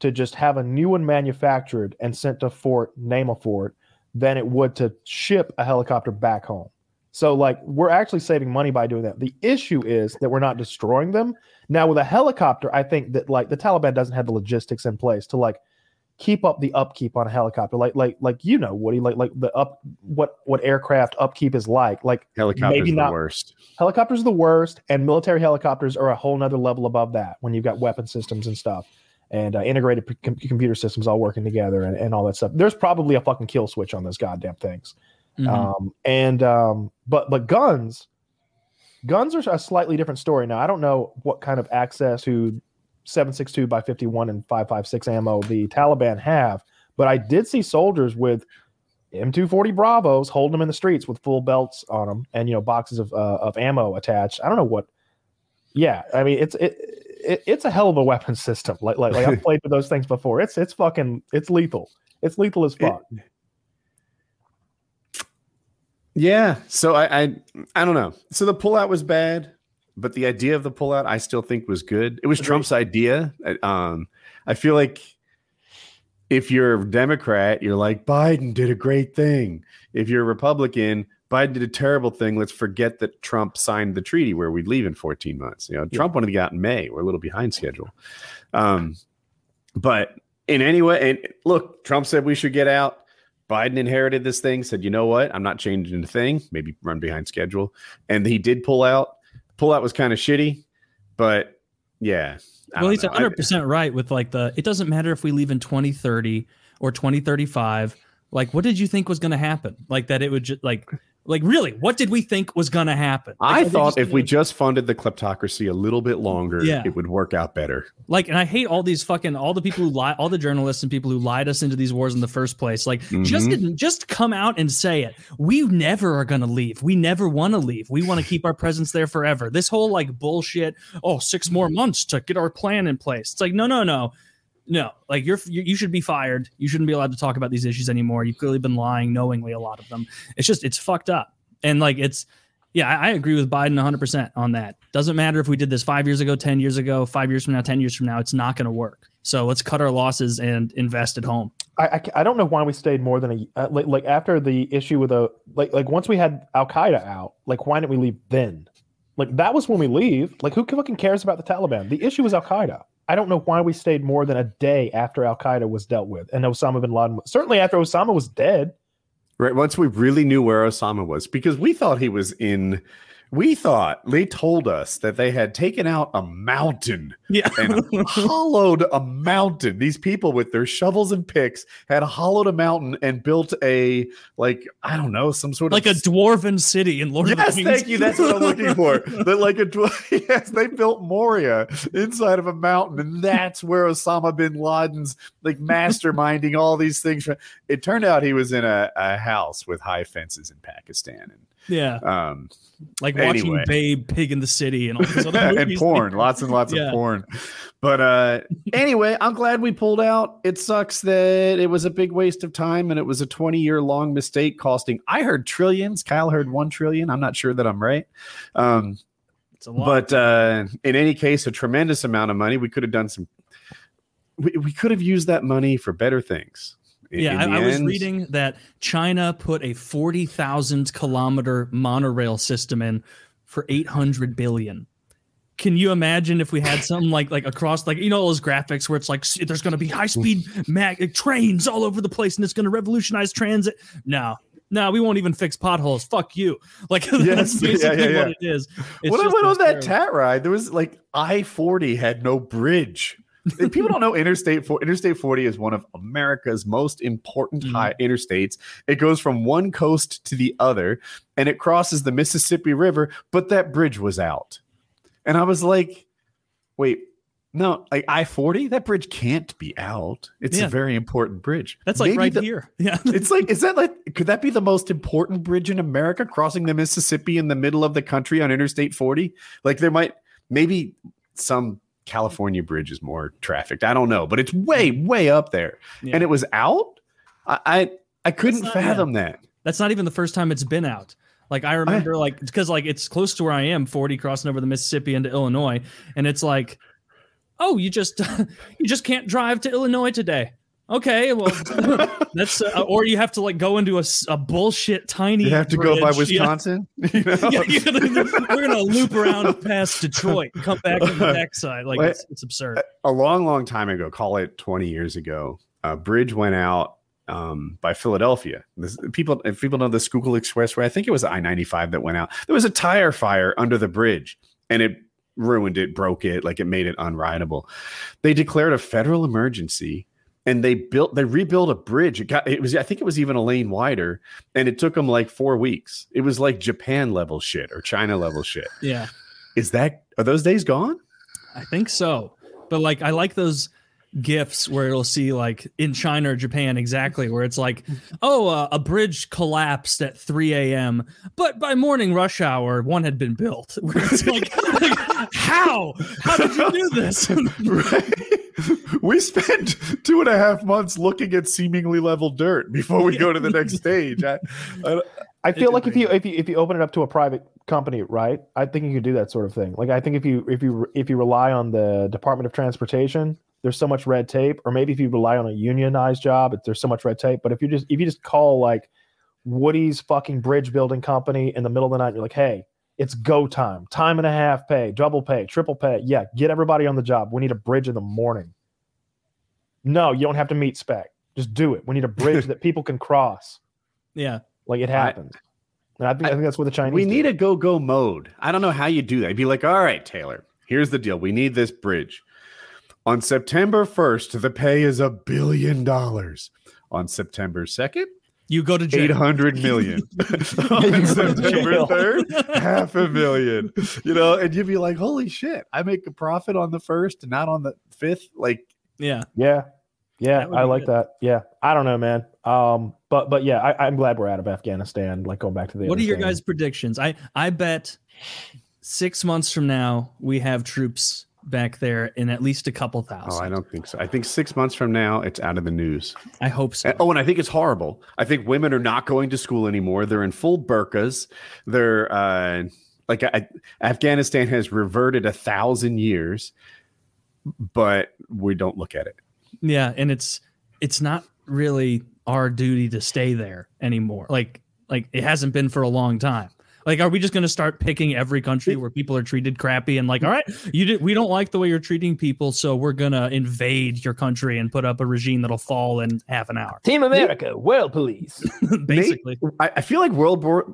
to just have a new one manufactured and sent to Fort, name a fort, than it would to ship a helicopter back home. So like we're actually saving money by doing that. The issue is that we're not destroying them. Now with a helicopter, I think that like the Taliban doesn't have the logistics in place to like keep up the upkeep on a helicopter. Like like like you know, Woody, like like the up what what aircraft upkeep is like. Like helicopters maybe not, the worst. Helicopters are the worst, and military helicopters are a whole nother level above that when you've got weapon systems and stuff. And uh, integrated p- computer systems all working together and, and all that stuff. There's probably a fucking kill switch on those goddamn things. Mm-hmm. Um, and um, but but guns, guns are a slightly different story. Now I don't know what kind of access to 762 by 51 and 556 ammo the Taliban have, but I did see soldiers with M240 Bravos holding them in the streets with full belts on them and you know boxes of uh, of ammo attached. I don't know what. Yeah, I mean it's it, it it's a hell of a weapon system. Like like, like I've played with those things before. It's it's fucking it's lethal. It's lethal as fuck. It, yeah. So I, I I don't know. So the pullout was bad, but the idea of the pullout I still think was good. It was. Trump's idea. Um, I feel like if you're a Democrat, you're like Biden did a great thing. If you're a Republican, Biden did a terrible thing. Let's forget that Trump signed the treaty where we'd leave in 14 months. You know, yeah. Trump wanted to get out in May. We're a little behind schedule. Um, but in any way, and look, Trump said we should get out. Biden inherited this thing, said, you know what? I'm not changing a thing, maybe run behind schedule. And he did pull out. Pull out was kind of shitty, but yeah. I well, he's know. 100% right with like the, it doesn't matter if we leave in 2030 or 2035 Like, what did you think was going to happen? Like that it would just like like, really, what did we think was going to happen? Like, I thought if we just funded the kleptocracy a little bit longer, yeah. it would work out better. Like, and I hate all these fucking all the people who lie, all the journalists and people who lied us into these wars in the first place. Like, mm-hmm. just just come out and say it. We never are going to leave. We never want to leave. We want to keep our presence there forever. This whole like bullshit. Oh, six more months to get our plan in place. It's like, no, no, no no like you're you should be fired you shouldn't be allowed to talk about these issues anymore you've clearly been lying knowingly a lot of them it's just it's fucked up and like it's yeah I, I, agree with biden 100% on that doesn't matter if we did this five years ago 10 years ago five years from now 10 years from now it's not going to work so let's cut our losses and invest at home I, I, I don't know why we stayed more than a uh, like, like after the issue with a like like once we had Al Qaeda out, like why didn't we leave then? Like that was when we leave. Like who fucking cares about the Taliban? The issue was Al Qaeda. I don't know why we stayed more than a day after Al Qaeda was dealt with and Osama bin Laden. Certainly after Osama was dead. Right. Once we really knew where Osama was, because we thought he was in we thought they told us that they had taken out a mountain yeah. and hollowed a mountain. These people with their shovels and picks had hollowed a mountain and built a like I don't know some sort like of like a dwarven city in Lord yes, of the Rings. thank you. That's what I'm looking for. That like a yes, they built Moria inside of a mountain, and that's where Osama bin Laden's like masterminding all these things. It turned out he was in a, a house with high fences in Pakistan and yeah. Um, like watching anyway. Babe, Pig in the City, and all these other movies. and porn, lots and lots yeah. of porn. But uh, anyway, I'm glad we pulled out. It sucks that it was a big waste of time and it was a 20 year long mistake costing. I heard trillions. Kyle heard one trillion. I'm not sure that I'm right. Um, but uh, in any case, a tremendous amount of money. We could have done some. We, we could have used that money for better things yeah, I, I was reading that China put a 40,000 kilometer monorail system in for 800 billion. Can you imagine if we had something like like across like you know those graphics where it's like there's going to be high speed mag trains all over the place and it's going to revolutionize transit? No, no, we won't even fix potholes. Fuck you. Like yes, that's basically yeah, yeah, yeah. what it is. It's what what was that tat ride? There was like I forty had no bridge people don't know interstate for interstate 40 is one of america's most important mm-hmm. high interstates it goes from one coast to the other and it crosses the mississippi river but that bridge was out and i was like wait no, like I forty, that bridge can't be out. It's yeah. a very important bridge. That's like Maybe right the, here. Yeah, it's like is that like could that be the most important bridge in America, crossing the Mississippi in the middle of the country on Interstate forty? Like there might maybe some California bridge is more trafficked. I don't know, but it's way, way up there. Yeah. And it was out. I I, I couldn't fathom that. That's not even the first time it's been out. Like I remember, I, like because like it's close to where I am, forty crossing over the Mississippi into Illinois, and it's like, oh, you just you just can't drive to Illinois today. Okay, well, that's uh, or you have to like go into a, a bullshit tiny. You have to bridge. go by Wisconsin. Yeah. You know? yeah, we're gonna loop around past Detroit, and come back on the backside. Like it's, it's, absurd. A long, long time ago, call it twenty years ago, a bridge went out um, by Philadelphia. This, people, if people know the Schuylkill Expressway, I think it was I ninety five that went out. There was a tire fire under the bridge, and it ruined it, broke it, like it made it unrideable. They declared a federal emergency and they built they rebuilt a bridge. It got it was I think it was even a lane wider, and it took them like four weeks. It was like Japan level shit or China level shit. Yeah, is that are those days gone? I think so, but like I like those gifts where it'll see like in China or Japan exactly where it's like, oh, uh, a bridge collapsed at 3 a.m. But by morning rush hour, one had been built. Where it's like, like how? How did you do this? right we spent two and a half months looking at seemingly level dirt before we go to the next stage. I, I, I feel like if you if you if you open it up to a private company, right? I think you could do that sort of thing. Like I think if you if you if you rely on the Department of Transportation, there's so much red tape. Or maybe if you rely on a unionized job, there's so much red tape. But if you just if you just call like Woody's fucking bridge building company in the middle of the night, you're like, hey, it's go time, time and a half pay, double pay, triple pay. Yeah, get everybody on the job. We need a bridge in the morning. No, you don't have to meet spec. Just do it. We need a bridge that people can cross. Yeah, like it happens. I, and I think I, I think that's what the Chinese. We do. need a go go mode. I don't know how you do that. You'd be like, all right, Taylor. Here's the deal. We need this bridge. On September 1st, the pay is a billion dollars. On September 2nd, You go to jail. 800 million on September 3rd, half a million. You know, and you'd be like, holy shit, I make a profit on the first and not on the fifth. Like, yeah. Yeah. Yeah. I like good. that. Yeah. I don't know, man. Um, but but yeah, I, am glad we're out of Afghanistan. Like going back to the What are your guys' predictions? I I bet six months from now we have troops back there in at least a couple thousand. Oh, I don't think so. I think six months from now, it's out of the news. I hope so. Oh, and I think it's horrible. I think women are not going to school anymore. They're in full burqas. They're uh, like I, Afghanistan has reverted a thousand years, but we don't look at it. Yeah, and it's it's not really our duty to stay there anymore. Like like it hasn't been for a long time. Like, are we just going to start picking every country where people are treated crappy and like, all right, you did, we don't like the way you're treating people, so we're going to invade your country and put up a regime that'll fall in half an hour. Team America, world police. Basically, I, I feel like world war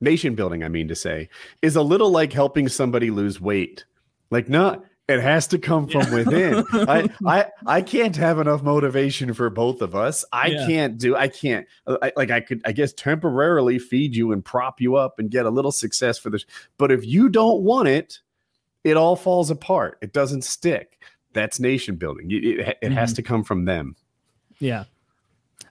nation building. I mean to say is a little like helping somebody lose weight. Like, not it has to come from within. I, I I can't have enough motivation for both of us. I yeah. can't do. I can't. Uh, I, like I could. I guess temporarily feed you and prop you up and get a little success for this. But if you don't want it, it all falls apart. It doesn't stick. That's nation building. It, it, it mm-hmm. has to come from them. Yeah.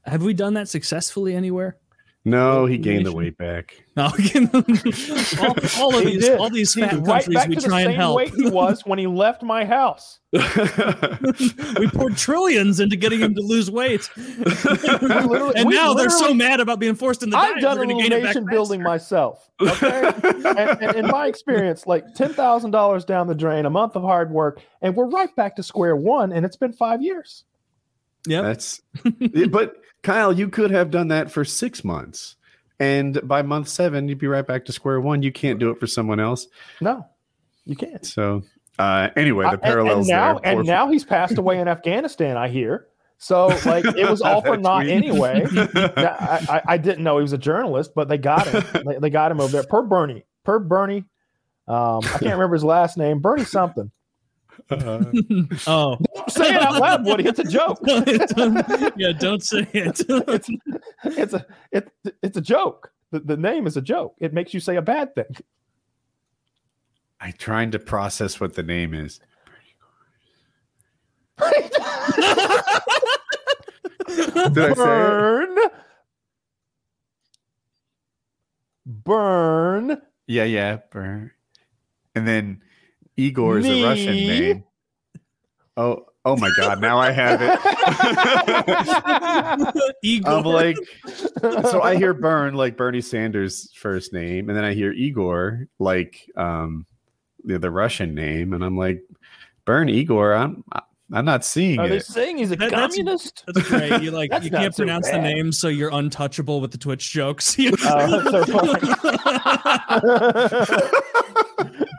Have we done that successfully anywhere? No, he gained the weight back. No, all, all, of these, all these fat He's countries right we try and help. Weight he was when he left my house. we poured trillions into getting him to lose weight, and now they're so mad about being forced in the. I've done a little nation building myself. Okay, and, and in my experience, like ten thousand dollars down the drain, a month of hard work, and we're right back to square one, and it's been five years. Yeah, that's. but Kyle, you could have done that for six months. And by month seven, you'd be right back to square one. You can't do it for someone else. No, you can't. So, uh, anyway, the parallels and, and now, there. And now he's passed away in Afghanistan, I hear. So, like, it was all for naught anyway. I, I, I, didn't know he was a journalist, but they got him. they, they got him over there. Per Bernie. Per Bernie. Um, I can't remember his last name. Bernie something. Uh, oh, don't say it out loud, Woody. It's a joke. yeah, don't say it. it's, it's a it, it's a joke. The, the name is a joke. It makes you say a bad thing. I'm trying to process what the name is. Did Burn. Burn. Yeah, yeah, burn. And then Igor is a Russian name. Oh, oh my God! Now I have it. Igor. I'm like, so I hear Burn like Bernie Sanders' first name, and then I hear Igor like um the, the Russian name, and I'm like, Burn Igor. I'm I'm not seeing Are it. they saying he's a that, communist? That's, that's, great. You like you can't pronounce the name, so you're untouchable with the Twitch jokes. uh,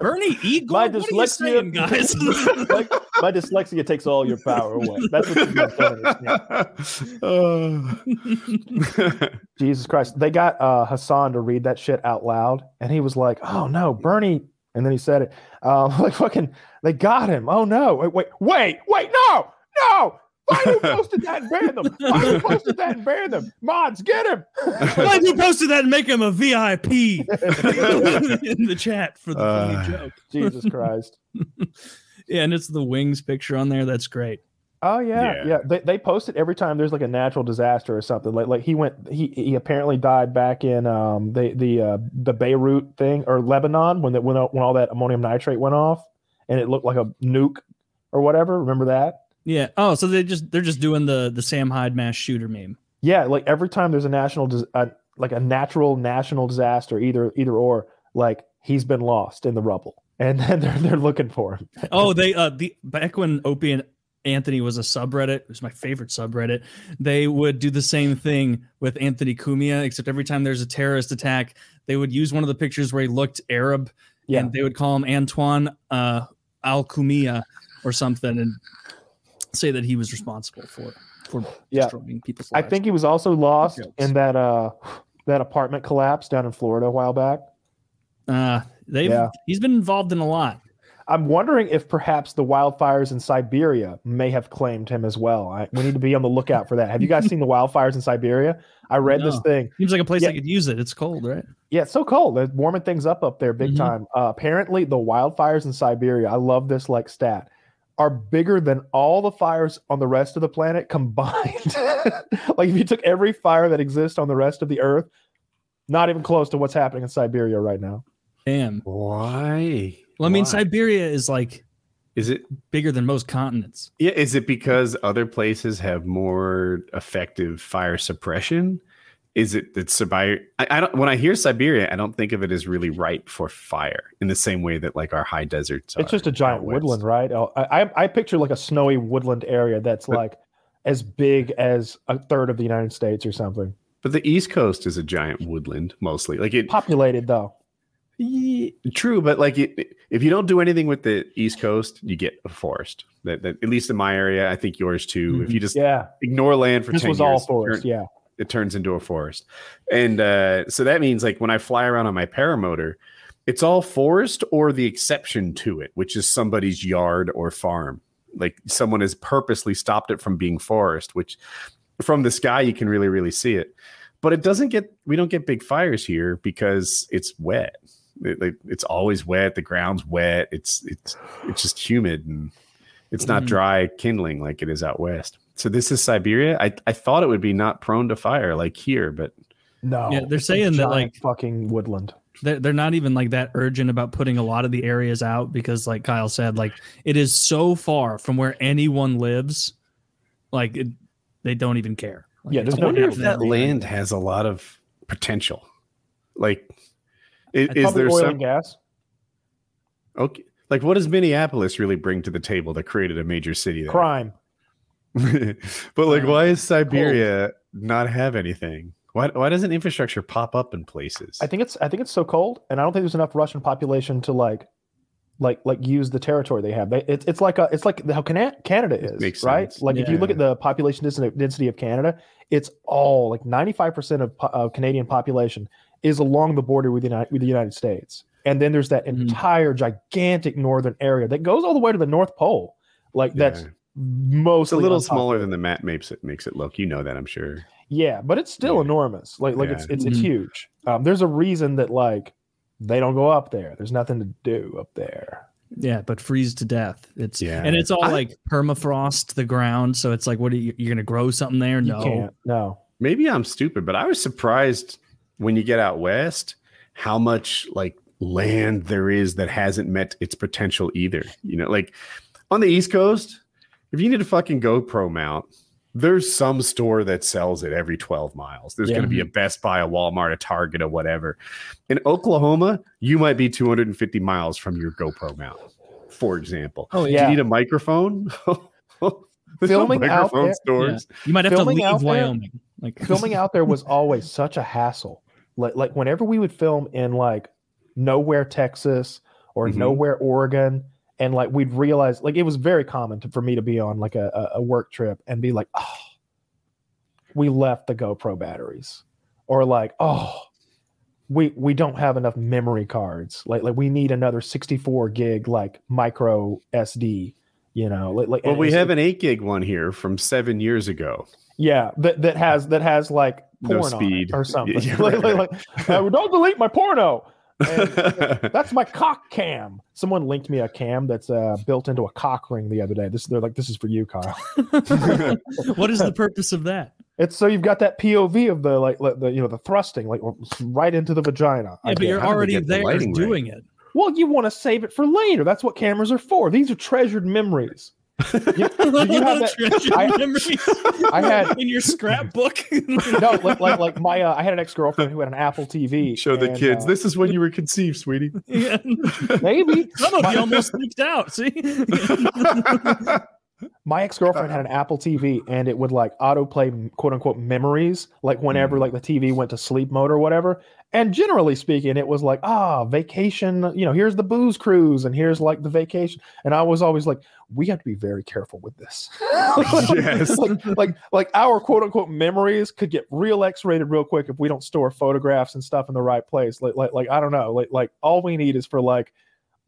Bernie Eagle. My dyslexia, saying, guys. my, my, dyslexia takes all your power away. That's what you're Jesus Christ! They got uh, Hasan to read that shit out loud, and he was like, "Oh no, Bernie!" And then he said it. Uh, like fucking, they got him. Oh no! Wait, wait, wait, wait! No, no! Why you posted that and banned them? Why you posted that and banned them? Mods, get him! Why you posted that and make him a VIP in the chat for the uh, funny joke? Jesus Christ! yeah, and it's the wings picture on there. That's great. Oh yeah, yeah. yeah. They, they post it every time there's like a natural disaster or something. Like like he went he he apparently died back in um the the uh, the Beirut thing or Lebanon when that when when all that ammonium nitrate went off and it looked like a nuke or whatever. Remember that? Yeah. Oh, so they just they're just doing the the Sam Hyde mass shooter meme. Yeah, like every time there's a national uh, like a natural national disaster, either either or, like he's been lost in the rubble, and then they're they're looking for him. oh, they uh the back when Opie and Anthony was a subreddit. It was my favorite subreddit. They would do the same thing with Anthony Cumia, except every time there's a terrorist attack, they would use one of the pictures where he looked Arab, yeah. and they would call him Antoine uh, Al Cumia or something, and say that he was responsible for for yeah. destroying people's lives. I think he was also lost in that uh that apartment collapse down in Florida a while back. Uh they yeah. he's been involved in a lot. I'm wondering if perhaps the wildfires in Siberia may have claimed him as well. I, we need to be on the lookout for that. Have you guys seen the wildfires in Siberia? I read no. this thing. Seems like a place yeah. I could use it. It's cold, right? Yeah, it's so cold. They're warming things up up there big mm-hmm. time. Uh, apparently, the wildfires in Siberia. I love this like stat are bigger than all the fires on the rest of the planet combined. like if you took every fire that exists on the rest of the earth, not even close to what's happening in Siberia right now. Damn. Why? Well, I mean, Why? Siberia is like is it bigger than most continents? Yeah, is it because other places have more effective fire suppression? Is it that Siberia? I, I, don't. When I hear Siberia, I don't think of it as really ripe for fire in the same way that like our high deserts. Are it's just a giant woodland, right? Oh, I, I, I picture like a snowy woodland area that's but, like as big as a third of the United States or something. But the East Coast is a giant woodland, mostly. Like it populated though. Yeah, true, but like it, if you don't do anything with the East Coast, you get a forest. That, that at least in my area, I think yours too. Mm-hmm. If you just yeah ignore land for this ten was years, all forest. Yeah, it turns into a forest, and uh, so that means like when I fly around on my paramotor, it's all forest or the exception to it, which is somebody's yard or farm. Like someone has purposely stopped it from being forest, which from the sky you can really really see it. But it doesn't get we don't get big fires here because it's wet. It, it's always wet. The ground's wet. It's it's it's just humid and it's not mm. dry kindling like it is out west so this is siberia i i thought it would be not prone to fire like here but no yeah they're saying that like fucking woodland they're, they're not even like that urgent about putting a lot of the areas out because like kyle said like it is so far from where anyone lives like it, they don't even care like, yeah i wonder if that land has a lot of potential like is, is there oil some and gas? Okay, like what does Minneapolis really bring to the table that created a major city? There? Crime. but like, why is Siberia cold. not have anything? Why, why doesn't infrastructure pop up in places? I think it's I think it's so cold, and I don't think there's enough Russian population to like like like use the territory they have. They, it's it's like a it's like how Canada is, right? Sense. Like yeah. if you look at the population density of Canada, it's all like 95% of, of Canadian population is along the border with the United, with the United States. And then there's that mm-hmm. entire mm. gigantic northern area that goes all the way to the North Pole. Like yeah. that's mostly it's a little smaller than the map makes it makes it look. You know that, I'm sure. Yeah, but it's still yeah. enormous. Like like yeah. it's it's, mm-hmm. it's huge. Um, there's a reason that like they don't go up there. There's nothing to do up there. Yeah, but freeze to death. It's yeah, and it's all I, like permafrost the ground. So it's like, what are you? You're gonna grow something there? No, no. Maybe I'm stupid, but I was surprised when you get out west, how much like land there is that hasn't met its potential either. You know, like on the East Coast, if you need a fucking GoPro mount, there's some store that sells it every 12 miles. There's yeah. going to be a Best Buy, a Walmart, a Target, or whatever. In Oklahoma, you might be 250 miles from your GoPro mount, for example. Oh, yeah. Do you need a microphone? filming out there, stores. Yeah. You might have filming to leave Wyoming. There, like filming out there was always such a hassle like like whenever we would film in like nowhere Texas or mm-hmm. nowhere Oregon and like we'd realize like it was very common to, for me to be on like a, a work trip and be like oh we left the GoPro batteries. Or like oh we we don't have enough memory cards. Like like we need another 64 gig like micro SD you know? Like, like well we have an 8 gig one here from 7 years ago. Yeah that that has that has like porn no speed. or something. Yeah, like, like, like uh, don't delete my porno. that's my cock cam. Someone linked me a cam that's uh, built into a cock ring the other day. This they're like, this is for you, Kyle. what is the purpose of that? It's so you've got that POV of the like the you know the thrusting like right into the vagina. Yeah, but you're already there the doing it. Well, you want to save it for later. That's what cameras are for. These are treasured memories you, you have that, I, I, had in your scrapbook. no, like like, like my uh, I had an ex girlfriend who had an Apple TV. Show the kids. Uh, this is when you were conceived, sweetie. Yeah. Maybe some of you almost leaked out. See my ex-girlfriend had an apple tv and it would like autoplay quote unquote memories like whenever mm. like the tv went to sleep mode or whatever and generally speaking it was like ah vacation you know here's the booze cruise and here's like the vacation and i was always like we have to be very careful with this yes. like, like like our quote unquote memories could get real x-rated real quick if we don't store photographs and stuff in the right place like like, like i don't know like like all we need is for like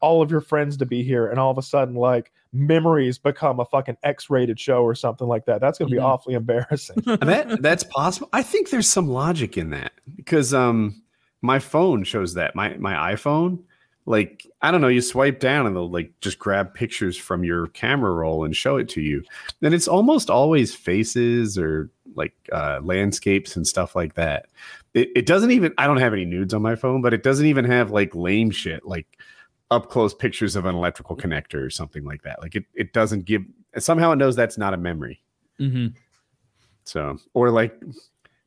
all of your friends to be here, and all of a sudden, like memories become a fucking X-rated show or something like that. That's going to be mm-hmm. awfully embarrassing. that that's possible. I think there's some logic in that because um my phone shows that my my iPhone like I don't know, you swipe down and they'll like just grab pictures from your camera roll and show it to you. And it's almost always faces or like uh, landscapes and stuff like that. It, it doesn't even I don't have any nudes on my phone, but it doesn't even have like lame shit like up close pictures of an electrical connector or something like that. Like it it doesn't give somehow it knows that's not a memory. Mm-hmm. So or like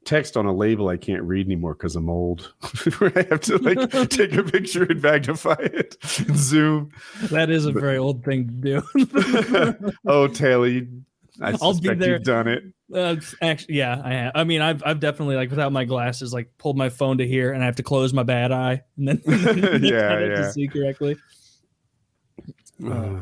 text on a label I can't read anymore because I'm old. I have to like take a picture and magnify it and zoom. That is a very old thing to do. oh, Taylor, you, I I'll be there. you've done it. Uh, actually, yeah, I have. I mean, I've I've definitely like without my glasses, like pulled my phone to here, and I have to close my bad eye, and then yeah, yeah. to see correctly. Uh,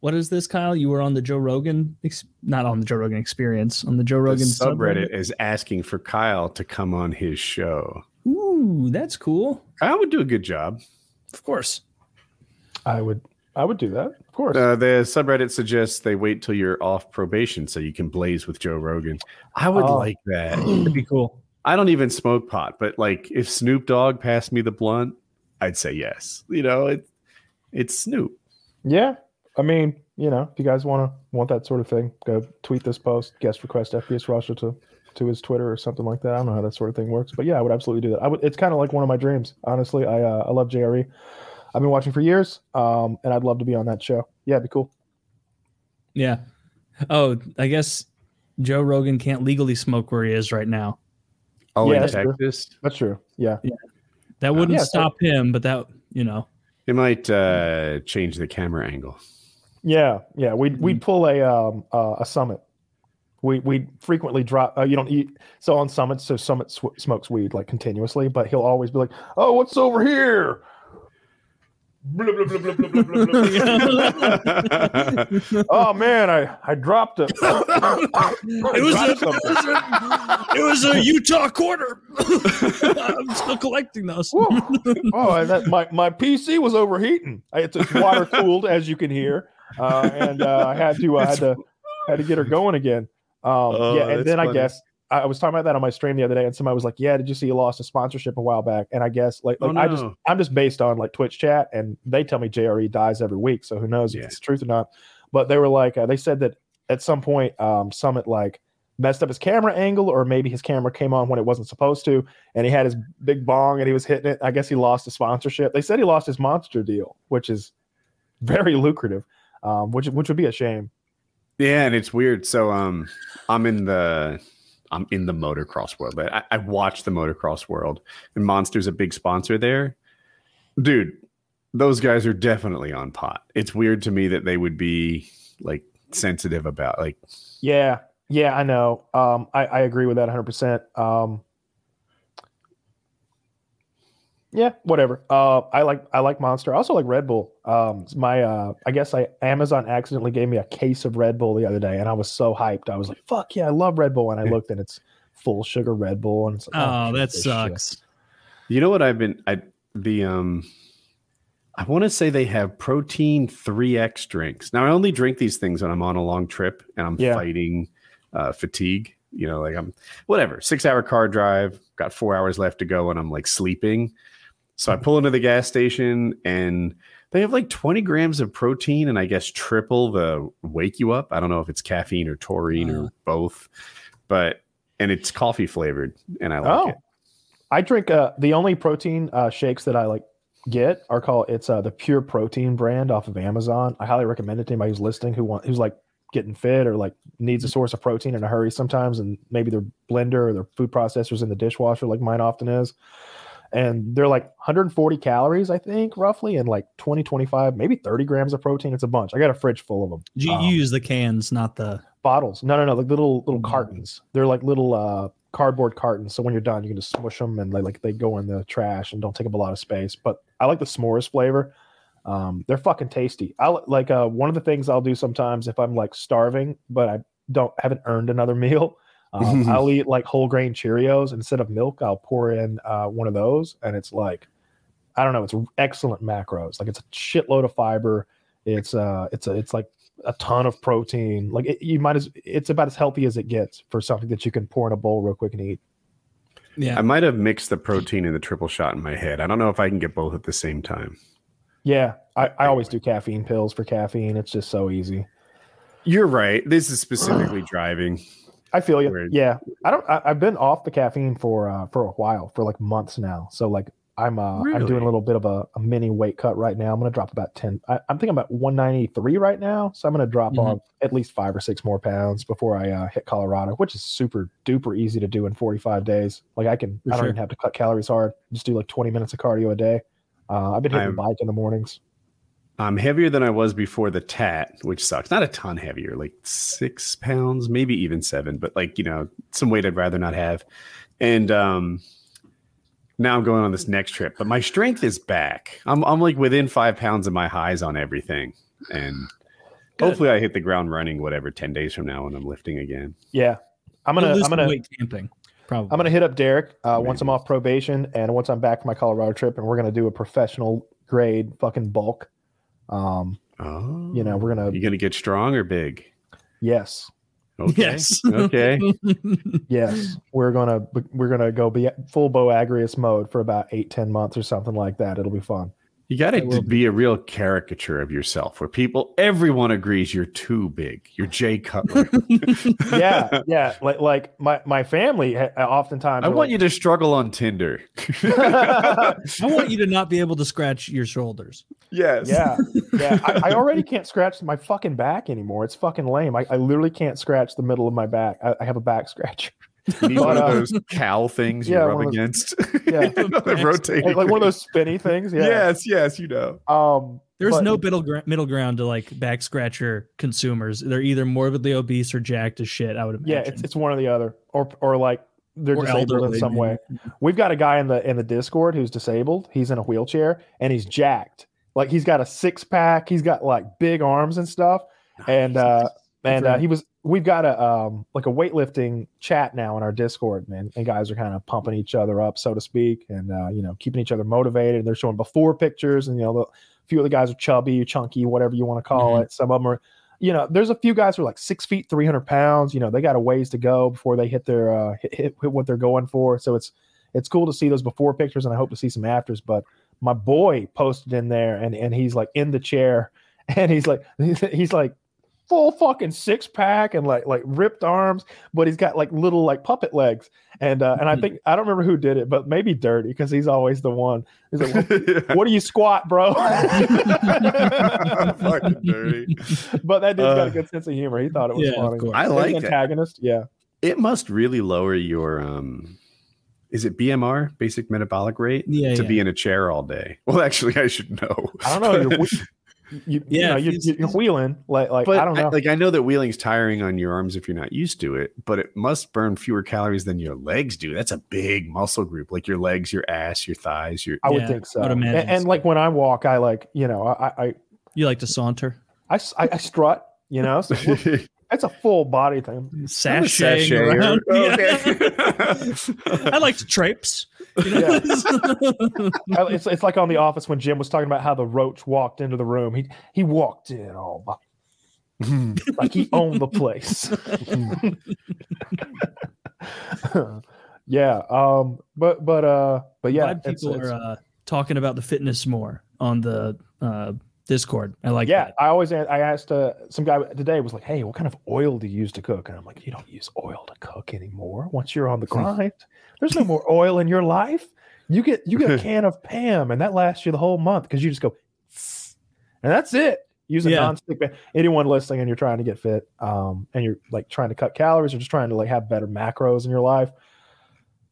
what is this, Kyle? You were on the Joe Rogan, ex- not on the Joe Rogan Experience, on the Joe Rogan the subreddit, subreddit is asking for Kyle to come on his show. Ooh, that's cool. Kyle would do a good job. Of course, I would. I would do that. Of course. Uh, the subreddit suggests they wait till you're off probation so you can blaze with Joe Rogan. I would oh. like that. That'd be cool. I don't even smoke pot, but like if Snoop Dogg passed me the blunt, I'd say yes. You know, it, it's Snoop. Yeah, I mean, you know, if you guys want to want that sort of thing, go tweet this post, guest request FPS Russia to to his Twitter or something like that. I don't know how that sort of thing works, but yeah, I would absolutely do that. I would. It's kind of like one of my dreams, honestly. I uh, I love JRE. I've been watching for years, um, and I'd love to be on that show. Yeah, it'd be cool. Yeah. Oh, I guess Joe Rogan can't legally smoke where he is right now. Oh, yeah, in that's Texas. True. That's true. Yeah. Yeah. That wouldn't uh, yeah, stop so- him, but that you know. It might uh, change the camera angle. Yeah, yeah. We we mm-hmm. pull a um uh, a summit. We we frequently drop. Uh, you don't eat so on summits. So summit sw- smokes weed like continuously, but he'll always be like, "Oh, what's over here?" oh man, I I dropped it. it was a, it was a it was a Utah quarter. I'm still collecting those. oh, that, my my PC was overheating. It's, it's water cooled, as you can hear uh, and uh, I had to I had to had to get her going again. Um, oh, yeah, and then funny. I guess I was talking about that on my stream the other day, and somebody was like, "Yeah, did you see you lost a sponsorship a while back?" And I guess like, like oh, no. I just I'm just based on like Twitch chat, and they tell me JRE dies every week, so who knows yeah. if it's truth or not. But they were like, uh, they said that at some point, um, Summit like messed up his camera angle, or maybe his camera came on when it wasn't supposed to, and he had his big bong and he was hitting it. I guess he lost a sponsorship. They said he lost his monster deal, which is very lucrative um, which which would be a shame. Yeah, and it's weird. So um, I'm in the I'm in the motocross world. I, I watch the motocross world, and Monster's a big sponsor there. Dude, those guys are definitely on pot. It's weird to me that they would be like sensitive about like. Yeah, yeah, I know. Um, I, I agree with that 100. percent Um, percent yeah, whatever. Uh, I like I like Monster. I also like Red Bull. Um, my uh, I guess I Amazon accidentally gave me a case of Red Bull the other day, and I was so hyped. I was like, "Fuck yeah, I love Red Bull!" And I looked, and it's full sugar Red Bull, and it's like, oh, oh that sucks. Shit. You know what I've been I the um I want to say they have protein 3x drinks. Now I only drink these things when I'm on a long trip and I'm yeah. fighting uh, fatigue. You know, like I'm whatever, six hour car drive, got four hours left to go, and I'm like sleeping. So I pull into the gas station and they have like 20 grams of protein and I guess triple the wake you up. I don't know if it's caffeine or taurine uh, or both, but and it's coffee flavored and I like oh. it. I drink uh, the only protein uh, shakes that I like get are called it's uh, the pure protein brand off of Amazon. I highly recommend it to anybody who's listening who want who's like getting fit or like needs a source of protein in a hurry sometimes and maybe their blender or their food processors in the dishwasher like mine often is and they're like 140 calories, I think, roughly, and like 20, 25, maybe 30 grams of protein. It's a bunch. I got a fridge full of them. You um, use the cans, not the bottles. No, no, no, like little little mm-hmm. cartons. They're like little uh, cardboard cartons. So when you're done, you can just smush them and they, like they go in the trash and don't take up a lot of space. But I like the s'mores flavor. Um, they're fucking tasty. I like uh, one of the things I'll do sometimes if I'm like starving, but I don't haven't earned another meal um, I'll eat like whole grain Cheerios instead of milk. I'll pour in uh, one of those, and it's like I don't know. It's excellent macros. Like it's a shitload of fiber. It's uh, it's a, it's like a ton of protein. Like it, you might as, it's about as healthy as it gets for something that you can pour in a bowl real quick and eat. Yeah, I might have mixed the protein and the triple shot in my head. I don't know if I can get both at the same time. Yeah, I, I always do caffeine pills for caffeine. It's just so easy. You're right. This is specifically driving. I feel you. Weird. Yeah, I don't. I, have been off the caffeine for uh, for a while, for like months now. So like I'm uh really? I'm doing a little bit of a, a, mini weight cut right now. I'm gonna drop about ten. I, am thinking about 193 right now, so I'm gonna drop mm-hmm. off at least five or six more pounds before I uh, hit Colorado, which is super duper easy to do in 45 days. Like I can, For I don't sure. even have to cut calories hard. Just do like 20 minutes of cardio a day. Uh, I've been hitting I'm, bike in the mornings. I'm heavier than I was before the tat, which sucks. Not a ton heavier, like six pounds, maybe even seven, but like you know, some weight I'd rather not have. And um now I'm going on this next trip, but my strength is back. I'm I'm like within five pounds of my highs on everything, and Good. hopefully I hit the ground running. Whatever, ten days from now when I'm lifting again. Yeah, I'm gonna I'm gonna weight camping. Probably. I'm gonna hit up Derek uh, once I'm off probation and once I'm back from my Colorado trip, and we're gonna do a professional grade fucking bulk. Um, oh, you know, we're gonna. You gonna get strong or big? Yes. Okay. Yes. okay. yes. We're gonna we're gonna go be full Bo Agrius mode for about eight, ten months or something like that. It'll be fun. You got to be a real caricature of yourself where people, everyone agrees you're too big. You're Jay Cutler. yeah. Yeah. Like, like my, my family uh, oftentimes. I want like, you to struggle on Tinder. I want you to not be able to scratch your shoulders. Yes. Yeah. Yeah. I, I, already can't scratch my fucking back anymore. It's fucking lame. I, I literally can't scratch the middle of my back. I, I have a back scratcher. You need one of those cow things you yeah, rub against. Yeah, rotating, like, like, one of those spinny things. Yeah. Yes, yes, you know. Um, there's but, no middle gra- middle ground to like back scratcher consumers. They're either morbidly obese or jacked as shit. I would imagine. Yeah, it's, it's one or the other, or or like they're or disabled elderly, in some way. We've got a guy in the in the Discord who's disabled. He's in a wheelchair and he's jacked. Like he's got a six pack. He's got like big arms and stuff. Nice. And uh, and uh, he was we've got a um like a weightlifting chat now in our discord man and guys are kind of pumping each other up so to speak and uh, you know keeping each other motivated they're showing before pictures and you know the, a few of the guys are chubby chunky whatever you want to call mm-hmm. it some of them are you know there's a few guys who are like six feet 300 pounds you know they got a ways to go before they hit their uh hit, hit, hit what they're going for so it's it's cool to see those before pictures and i hope to see some afters but my boy posted in there and and he's like in the chair and he's like he's like full fucking six pack and like like ripped arms, but he's got like little like puppet legs. And uh, and I think I don't remember who did it, but maybe Dirty because he's always the one. He's like, what, what do you squat, bro? fucking dirty. But that dude's uh, got a uh, good sense of humor. He thought it was yeah, funny. I like antagonist. Yeah. It must really lower your um is it BMR, basic metabolic rate, yeah, to yeah. be in a chair all day? Well, actually, I should know. I don't know. You, yeah, you know, you, are wheeling like like I don't know. I, like I know that wheeling's tiring on your arms if you're not used to it, but it must burn fewer calories than your legs do. That's a big muscle group, like your legs, your ass, your thighs. Your I would yeah, think so. And, and, like when I walk, I like you know I I you like to saunter. I I, I strut. You know, so It's a full body thing. Sashay, sashay around. Okay. I like to traipse. You know? yeah. it's, it's like on The Office when Jim was talking about how the roach walked into the room. He he walked in all by, like he owned the place. yeah. Um. But but uh. But yeah. Glad people it's, are uh, talking about the fitness more on the uh Discord. I like yeah, that. I always I asked uh, some guy today was like, "Hey, what kind of oil do you use to cook?" And I'm like, "You don't use oil to cook anymore. Once you're on the grind, there's no more oil in your life. You get you get a can of Pam, and that lasts you the whole month because you just go, and that's it. Use a yeah. non-stick pan. Anyone listening, and you're trying to get fit, um, and you're like trying to cut calories or just trying to like have better macros in your life.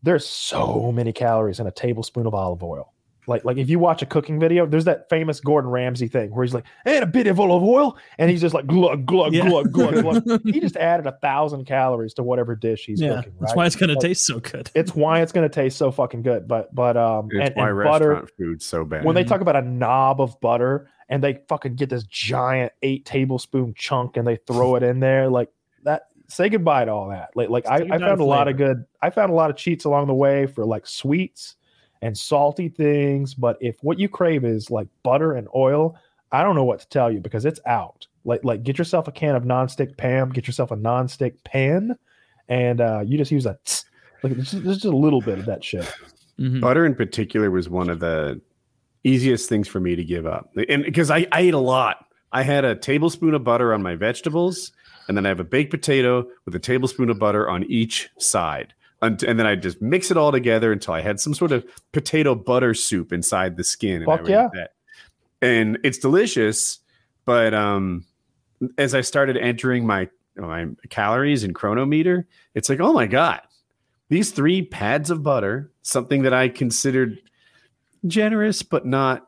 There's so many calories in a tablespoon of olive oil. Like, like if you watch a cooking video, there's that famous Gordon Ramsay thing where he's like, and a bit of olive oil, and he's just like glug glug yeah. glug glug glug. he just added a thousand calories to whatever dish he's yeah, cooking. Right? That's why it's gonna taste so good. It's why it's gonna taste so fucking good. But but um, it's and, why and butter food's so bad. When they talk about a knob of butter and they fucking get this giant eight tablespoon chunk and they throw it in there, like that. Say goodbye to all that. Like like I, I found a lot of good. I found a lot of cheats along the way for like sweets and salty things. But if what you crave is like butter and oil, I don't know what to tell you because it's out. Like like get yourself a can of nonstick Pam, get yourself a nonstick pan, and uh, you just use a like just, just a little bit of that shit. Mm-hmm. Butter in particular was one of the easiest things for me to give up, and because I, I ate a lot. I had a tablespoon of butter on my vegetables, and then I have a baked potato with a tablespoon of butter on each side. And, and then I just mix it all together until I had some sort of potato butter soup inside the skin. And Fuck yeah. And it's delicious, but um, as I started entering my my calories and Cronometer, it's like, oh my god, these three pads of butter, something that I considered generous but not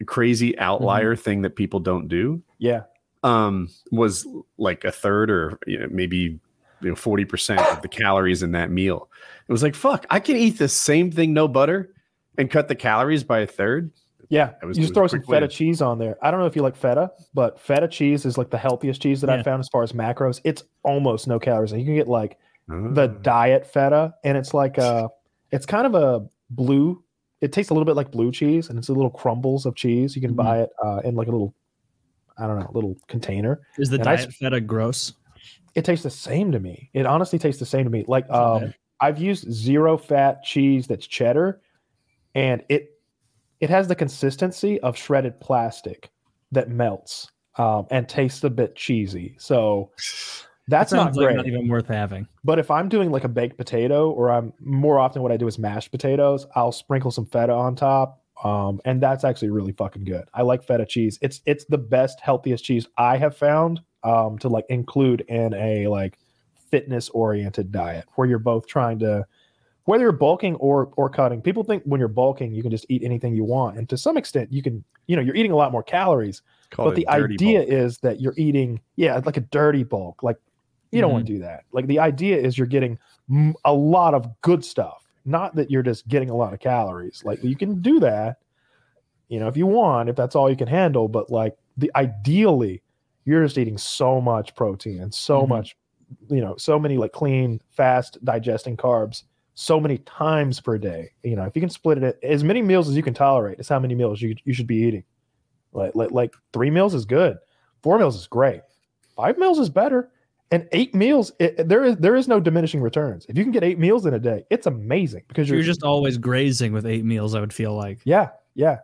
a crazy outlier mm-hmm. thing that people don't do. Yeah. Um, was like a third or you know, maybe you know 40% of the calories in that meal. It was like, fuck, I can eat the same thing, no butter, and cut the calories by a third. Yeah, was, you just throw some feta win. cheese on there. I don't know if you like feta, but feta cheese is like the healthiest cheese that yeah. I've found as far as macros. It's almost no calories. And you can get like the ah. diet feta, and it's like a, it's kind of a blue. It tastes a little bit like blue cheese, and it's a little crumbles of cheese. You can mm-hmm. buy it uh, in like a little, I don't know, little container. Is the and diet I, feta gross? It tastes the same to me. It honestly tastes the same to me. Like um, I've used zero fat cheese that's cheddar, and it it has the consistency of shredded plastic that melts um, and tastes a bit cheesy. So that's that not great. Like not even worth having. But if I'm doing like a baked potato, or I'm more often what I do is mashed potatoes, I'll sprinkle some feta on top. Um, and that's actually really fucking good. I like feta cheese. It's it's the best, healthiest cheese I have found um, to like include in a like fitness oriented diet where you're both trying to whether you're bulking or or cutting. People think when you're bulking you can just eat anything you want, and to some extent you can. You know, you're eating a lot more calories. Call but the idea bulk. is that you're eating, yeah, like a dirty bulk. Like you don't mm-hmm. want to do that. Like the idea is you're getting a lot of good stuff, not that you're just getting a lot of calories. Like you can do that, you know, if you want, if that's all you can handle. But like the ideally, you're just eating so much protein and so mm-hmm. much, you know, so many like clean, fast digesting carbs so many times per day. You know, if you can split it as many meals as you can tolerate, is how many meals you you should be eating. Like like like three meals is good, four meals is great, five meals is better and eight meals it, there is there is no diminishing returns if you can get eight meals in a day it's amazing because you're, you're just always grazing with eight meals i would feel like yeah yeah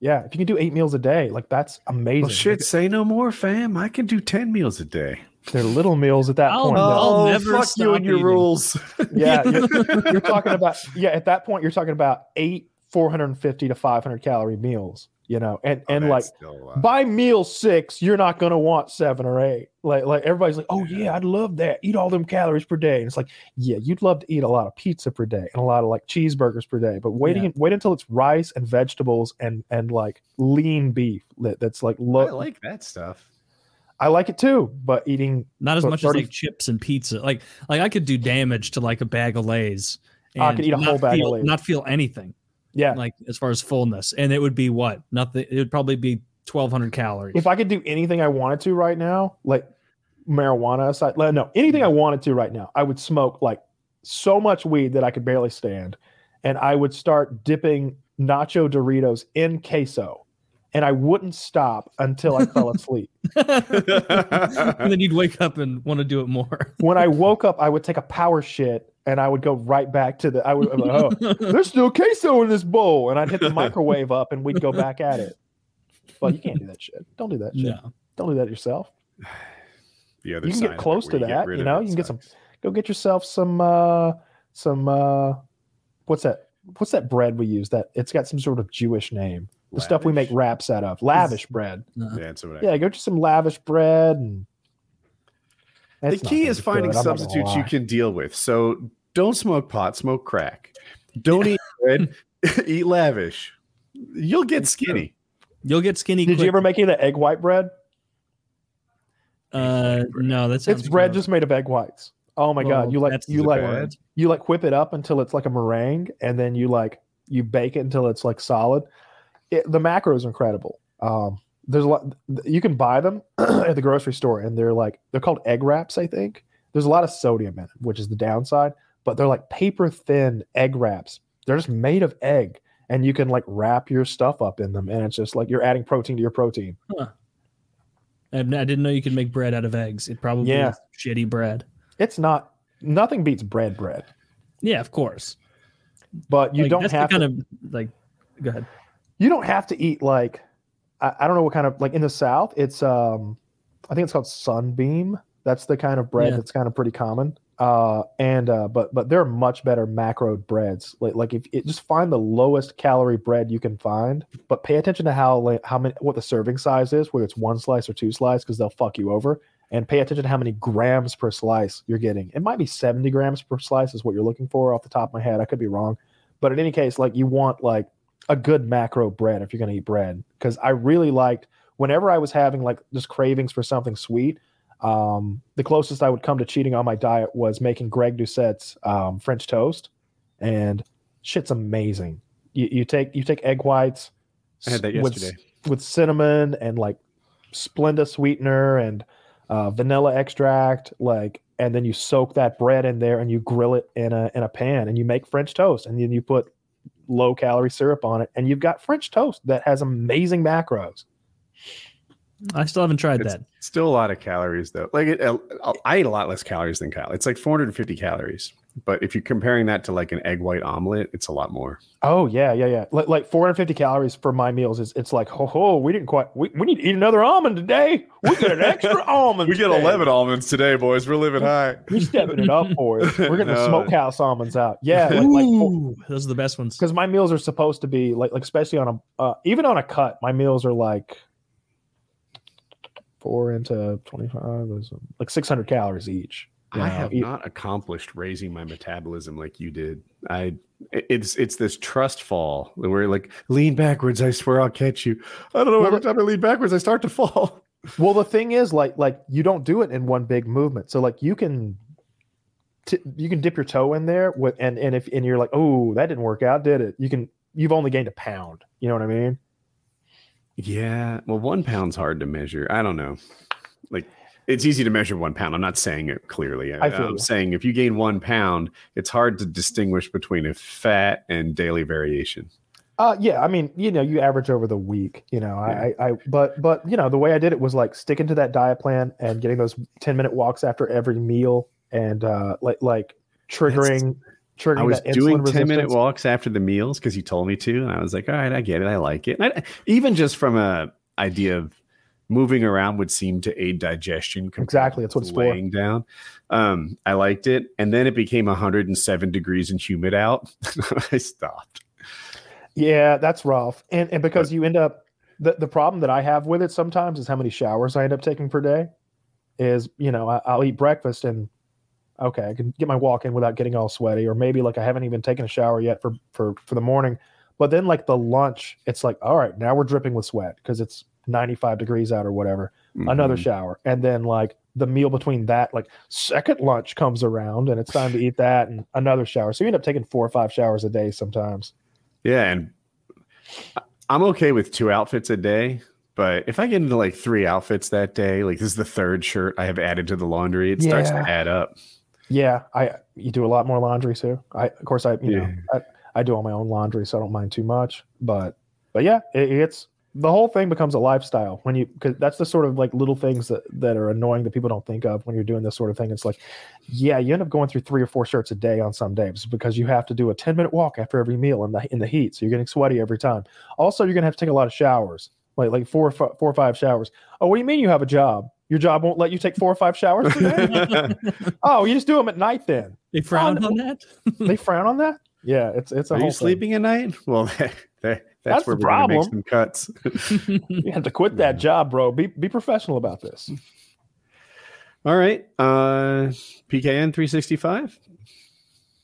yeah if you can do eight meals a day like that's amazing well, shit say no more fam i can do 10 meals a day they're little meals at that I'll, point. I'll oh, never fuck you and your rules. yeah, you're, you're, talking about yeah. At that point, you're talking about eight 450 to 500 calorie meals you know and oh, and like uh, by meal six you're not going to want seven or eight like like everybody's like oh yeah i'd love that eat all them calories per day and it's like yeah you'd love to eat a lot of pizza per day and a lot of like cheeseburgers per day but waiting yeah. wait until it's rice and vegetables and and like lean beef that, that's like low, i like that stuff I like it too, but eating not as much 30, as like chips and pizza. Like like I could do damage to like a bag of Lay's. Oh, I could eat a whole bag feel, of Lay's. Not feel anything. Yeah. Like as far as fullness. And it would be what? Nothing. It would probably be 1200 calories. If I could do anything I wanted to right now, like marijuana aside, no, anything I mm. wanted to right now, I would smoke like so much weed that I could barely stand. And I would start dipping nacho Doritos in queso. And I wouldn't stop until I fell asleep. and then you'd wake up and want to do it more. when I woke up, I would take a power shit and I would go right back to the. I would, like, oh, there's still queso in this bowl, and I'd hit the microwave up, and we'd go back at it. But you can't do that shit. Don't do that shit. No. Don't do that yourself. The other you can get close to that. You, you know, you can get some. Go get yourself some. uh Some. uh What's that? What's that bread we use? That it's got some sort of Jewish name. The lavish. stuff we make wraps out of. Lavish bread. No. Yeah, that's what I yeah. Go to some lavish bread and the key is finding substitutes you can deal with. So don't smoke pot, smoke crack. Don't eat bread, eat lavish. You'll get skinny. You'll get skinny. Did quick. you ever make the egg white bread? Uh, no, that's it's bread gross. just made of egg whites. Oh my god, you like you like bad. you like whip it up until it's like a meringue, and then you like you bake it until it's like solid. It, the macros are incredible. Um, there's a lot you can buy them at the grocery store and they're like they're called egg wraps i think there's a lot of sodium in it which is the downside but they're like paper thin egg wraps they're just made of egg, and you can like wrap your stuff up in them, and it's just like you're adding protein to your protein. Huh. I didn't know you could make bread out of eggs. It probably yeah. is shitty bread. It's not. Nothing beats bread bread. Yeah, of course. But you like, don't have kind to, of like. Go ahead. You don't have to eat like. I, I don't know what kind of like in the South. It's um, I think it's called sunbeam. That's the kind of bread yeah. that's kind of pretty common. Uh, and uh, but but there are much better macro breads. Like like if it, just find the lowest calorie bread you can find, but pay attention to how like how many what the serving size is, whether it's one slice or two slice, because they'll fuck you over. And pay attention to how many grams per slice you're getting. It might be 70 grams per slice is what you're looking for off the top of my head. I could be wrong, but in any case, like you want like a good macro bread if you're going to eat bread. Because I really liked whenever I was having like just cravings for something sweet. Um, the closest I would come to cheating on my diet was making Greg Doucette's um, French toast, and shit's amazing. You, you take you take egg whites. I had that yesterday with, with cinnamon and like Splenda sweetener and uh, vanilla extract, like, and then you soak that bread in there and you grill it in a in a pan and you make French toast and then you put low calorie syrup on it and you've got French toast that has amazing macros. I still haven't tried it's that. Still a lot of calories though. Like it, uh, I eat a lot less calories than Kyle. It's like 450 calories. But if you're comparing that to like an egg white omelet, it's a lot more. Oh yeah, yeah, yeah. Like, like 450 calories for my meals is it's like, oh, oh we didn't quite. We, we need to eat another almond today. We get an extra almond. we get 11 almonds today, boys. We're living high. We're stepping it up, boys. We're getting no. the smokehouse almonds out. Yeah, like, Ooh, like, those are the best ones. Because my meals are supposed to be like, like especially on a uh, even on a cut, my meals are like four into 25 is like 600 calories each. I have not accomplished raising my metabolism like you did. I it's it's this trust fall where like lean backwards. I swear I'll catch you. I don't know. Well, every time I lean backwards, I start to fall. Well, the thing is, like like you don't do it in one big movement. So like you can t- you can dip your toe in there with and and if and you're like, oh, that didn't work out, did it? You can you've only gained a pound. You know what I mean? Yeah. Well, one pound's hard to measure. I don't know. Like it's easy to measure one pound. I'm not saying it clearly. I am saying if you gain one pound, it's hard to distinguish between a fat and daily variation. Uh, yeah, I mean, you know, you average over the week, you know, yeah. I, I, but, but, you know, the way I did it was like sticking to that diet plan and getting those 10 minute walks after every meal and, uh, like, like triggering, That's, triggering. I was doing 10 resistance. minute walks after the meals because you told me to. And I was like, all right, I get it. I like it. I, even just from a idea of moving around would seem to aid digestion. Exactly, that's what it's laying for. down. Um, I liked it, and then it became 107 degrees and humid out. I stopped. Yeah, that's rough, and and because but, you end up the the problem that I have with it sometimes is how many showers I end up taking per day. Is you know I, I'll eat breakfast and okay I can get my walk in without getting all sweaty, or maybe like I haven't even taken a shower yet for for for the morning. But then like the lunch, it's like all right now we're dripping with sweat because it's 95 degrees out or whatever, mm-hmm. another shower. And then like the meal between that, like second lunch comes around and it's time to eat that and another shower. So you end up taking four or five showers a day sometimes. Yeah. And I'm okay with two outfits a day. But if I get into like three outfits that day, like this is the third shirt I have added to the laundry, it yeah. starts to add up. Yeah, I you do a lot more laundry too. I of course I you yeah. know I, I do all my own laundry, so I don't mind too much. But but yeah, it, it's the whole thing becomes a lifestyle when you because that's the sort of like little things that, that are annoying that people don't think of when you're doing this sort of thing. It's like yeah you end up going through three or four shirts a day on some days because you have to do a 10 minute walk after every meal in the in the heat. So you're getting sweaty every time. Also you're going to have to take a lot of showers like like four four or five showers. Oh what do you mean you have a job? Your job won't let you take four or five showers per day? Oh you just do them at night then. They frown oh, on that? They frown on that? Yeah it's it's a are you sleeping at night? Well they, they that's, That's where the problem. Make some cuts. you have to quit that job, bro. Be be professional about this. All right. Uh, PKN 365.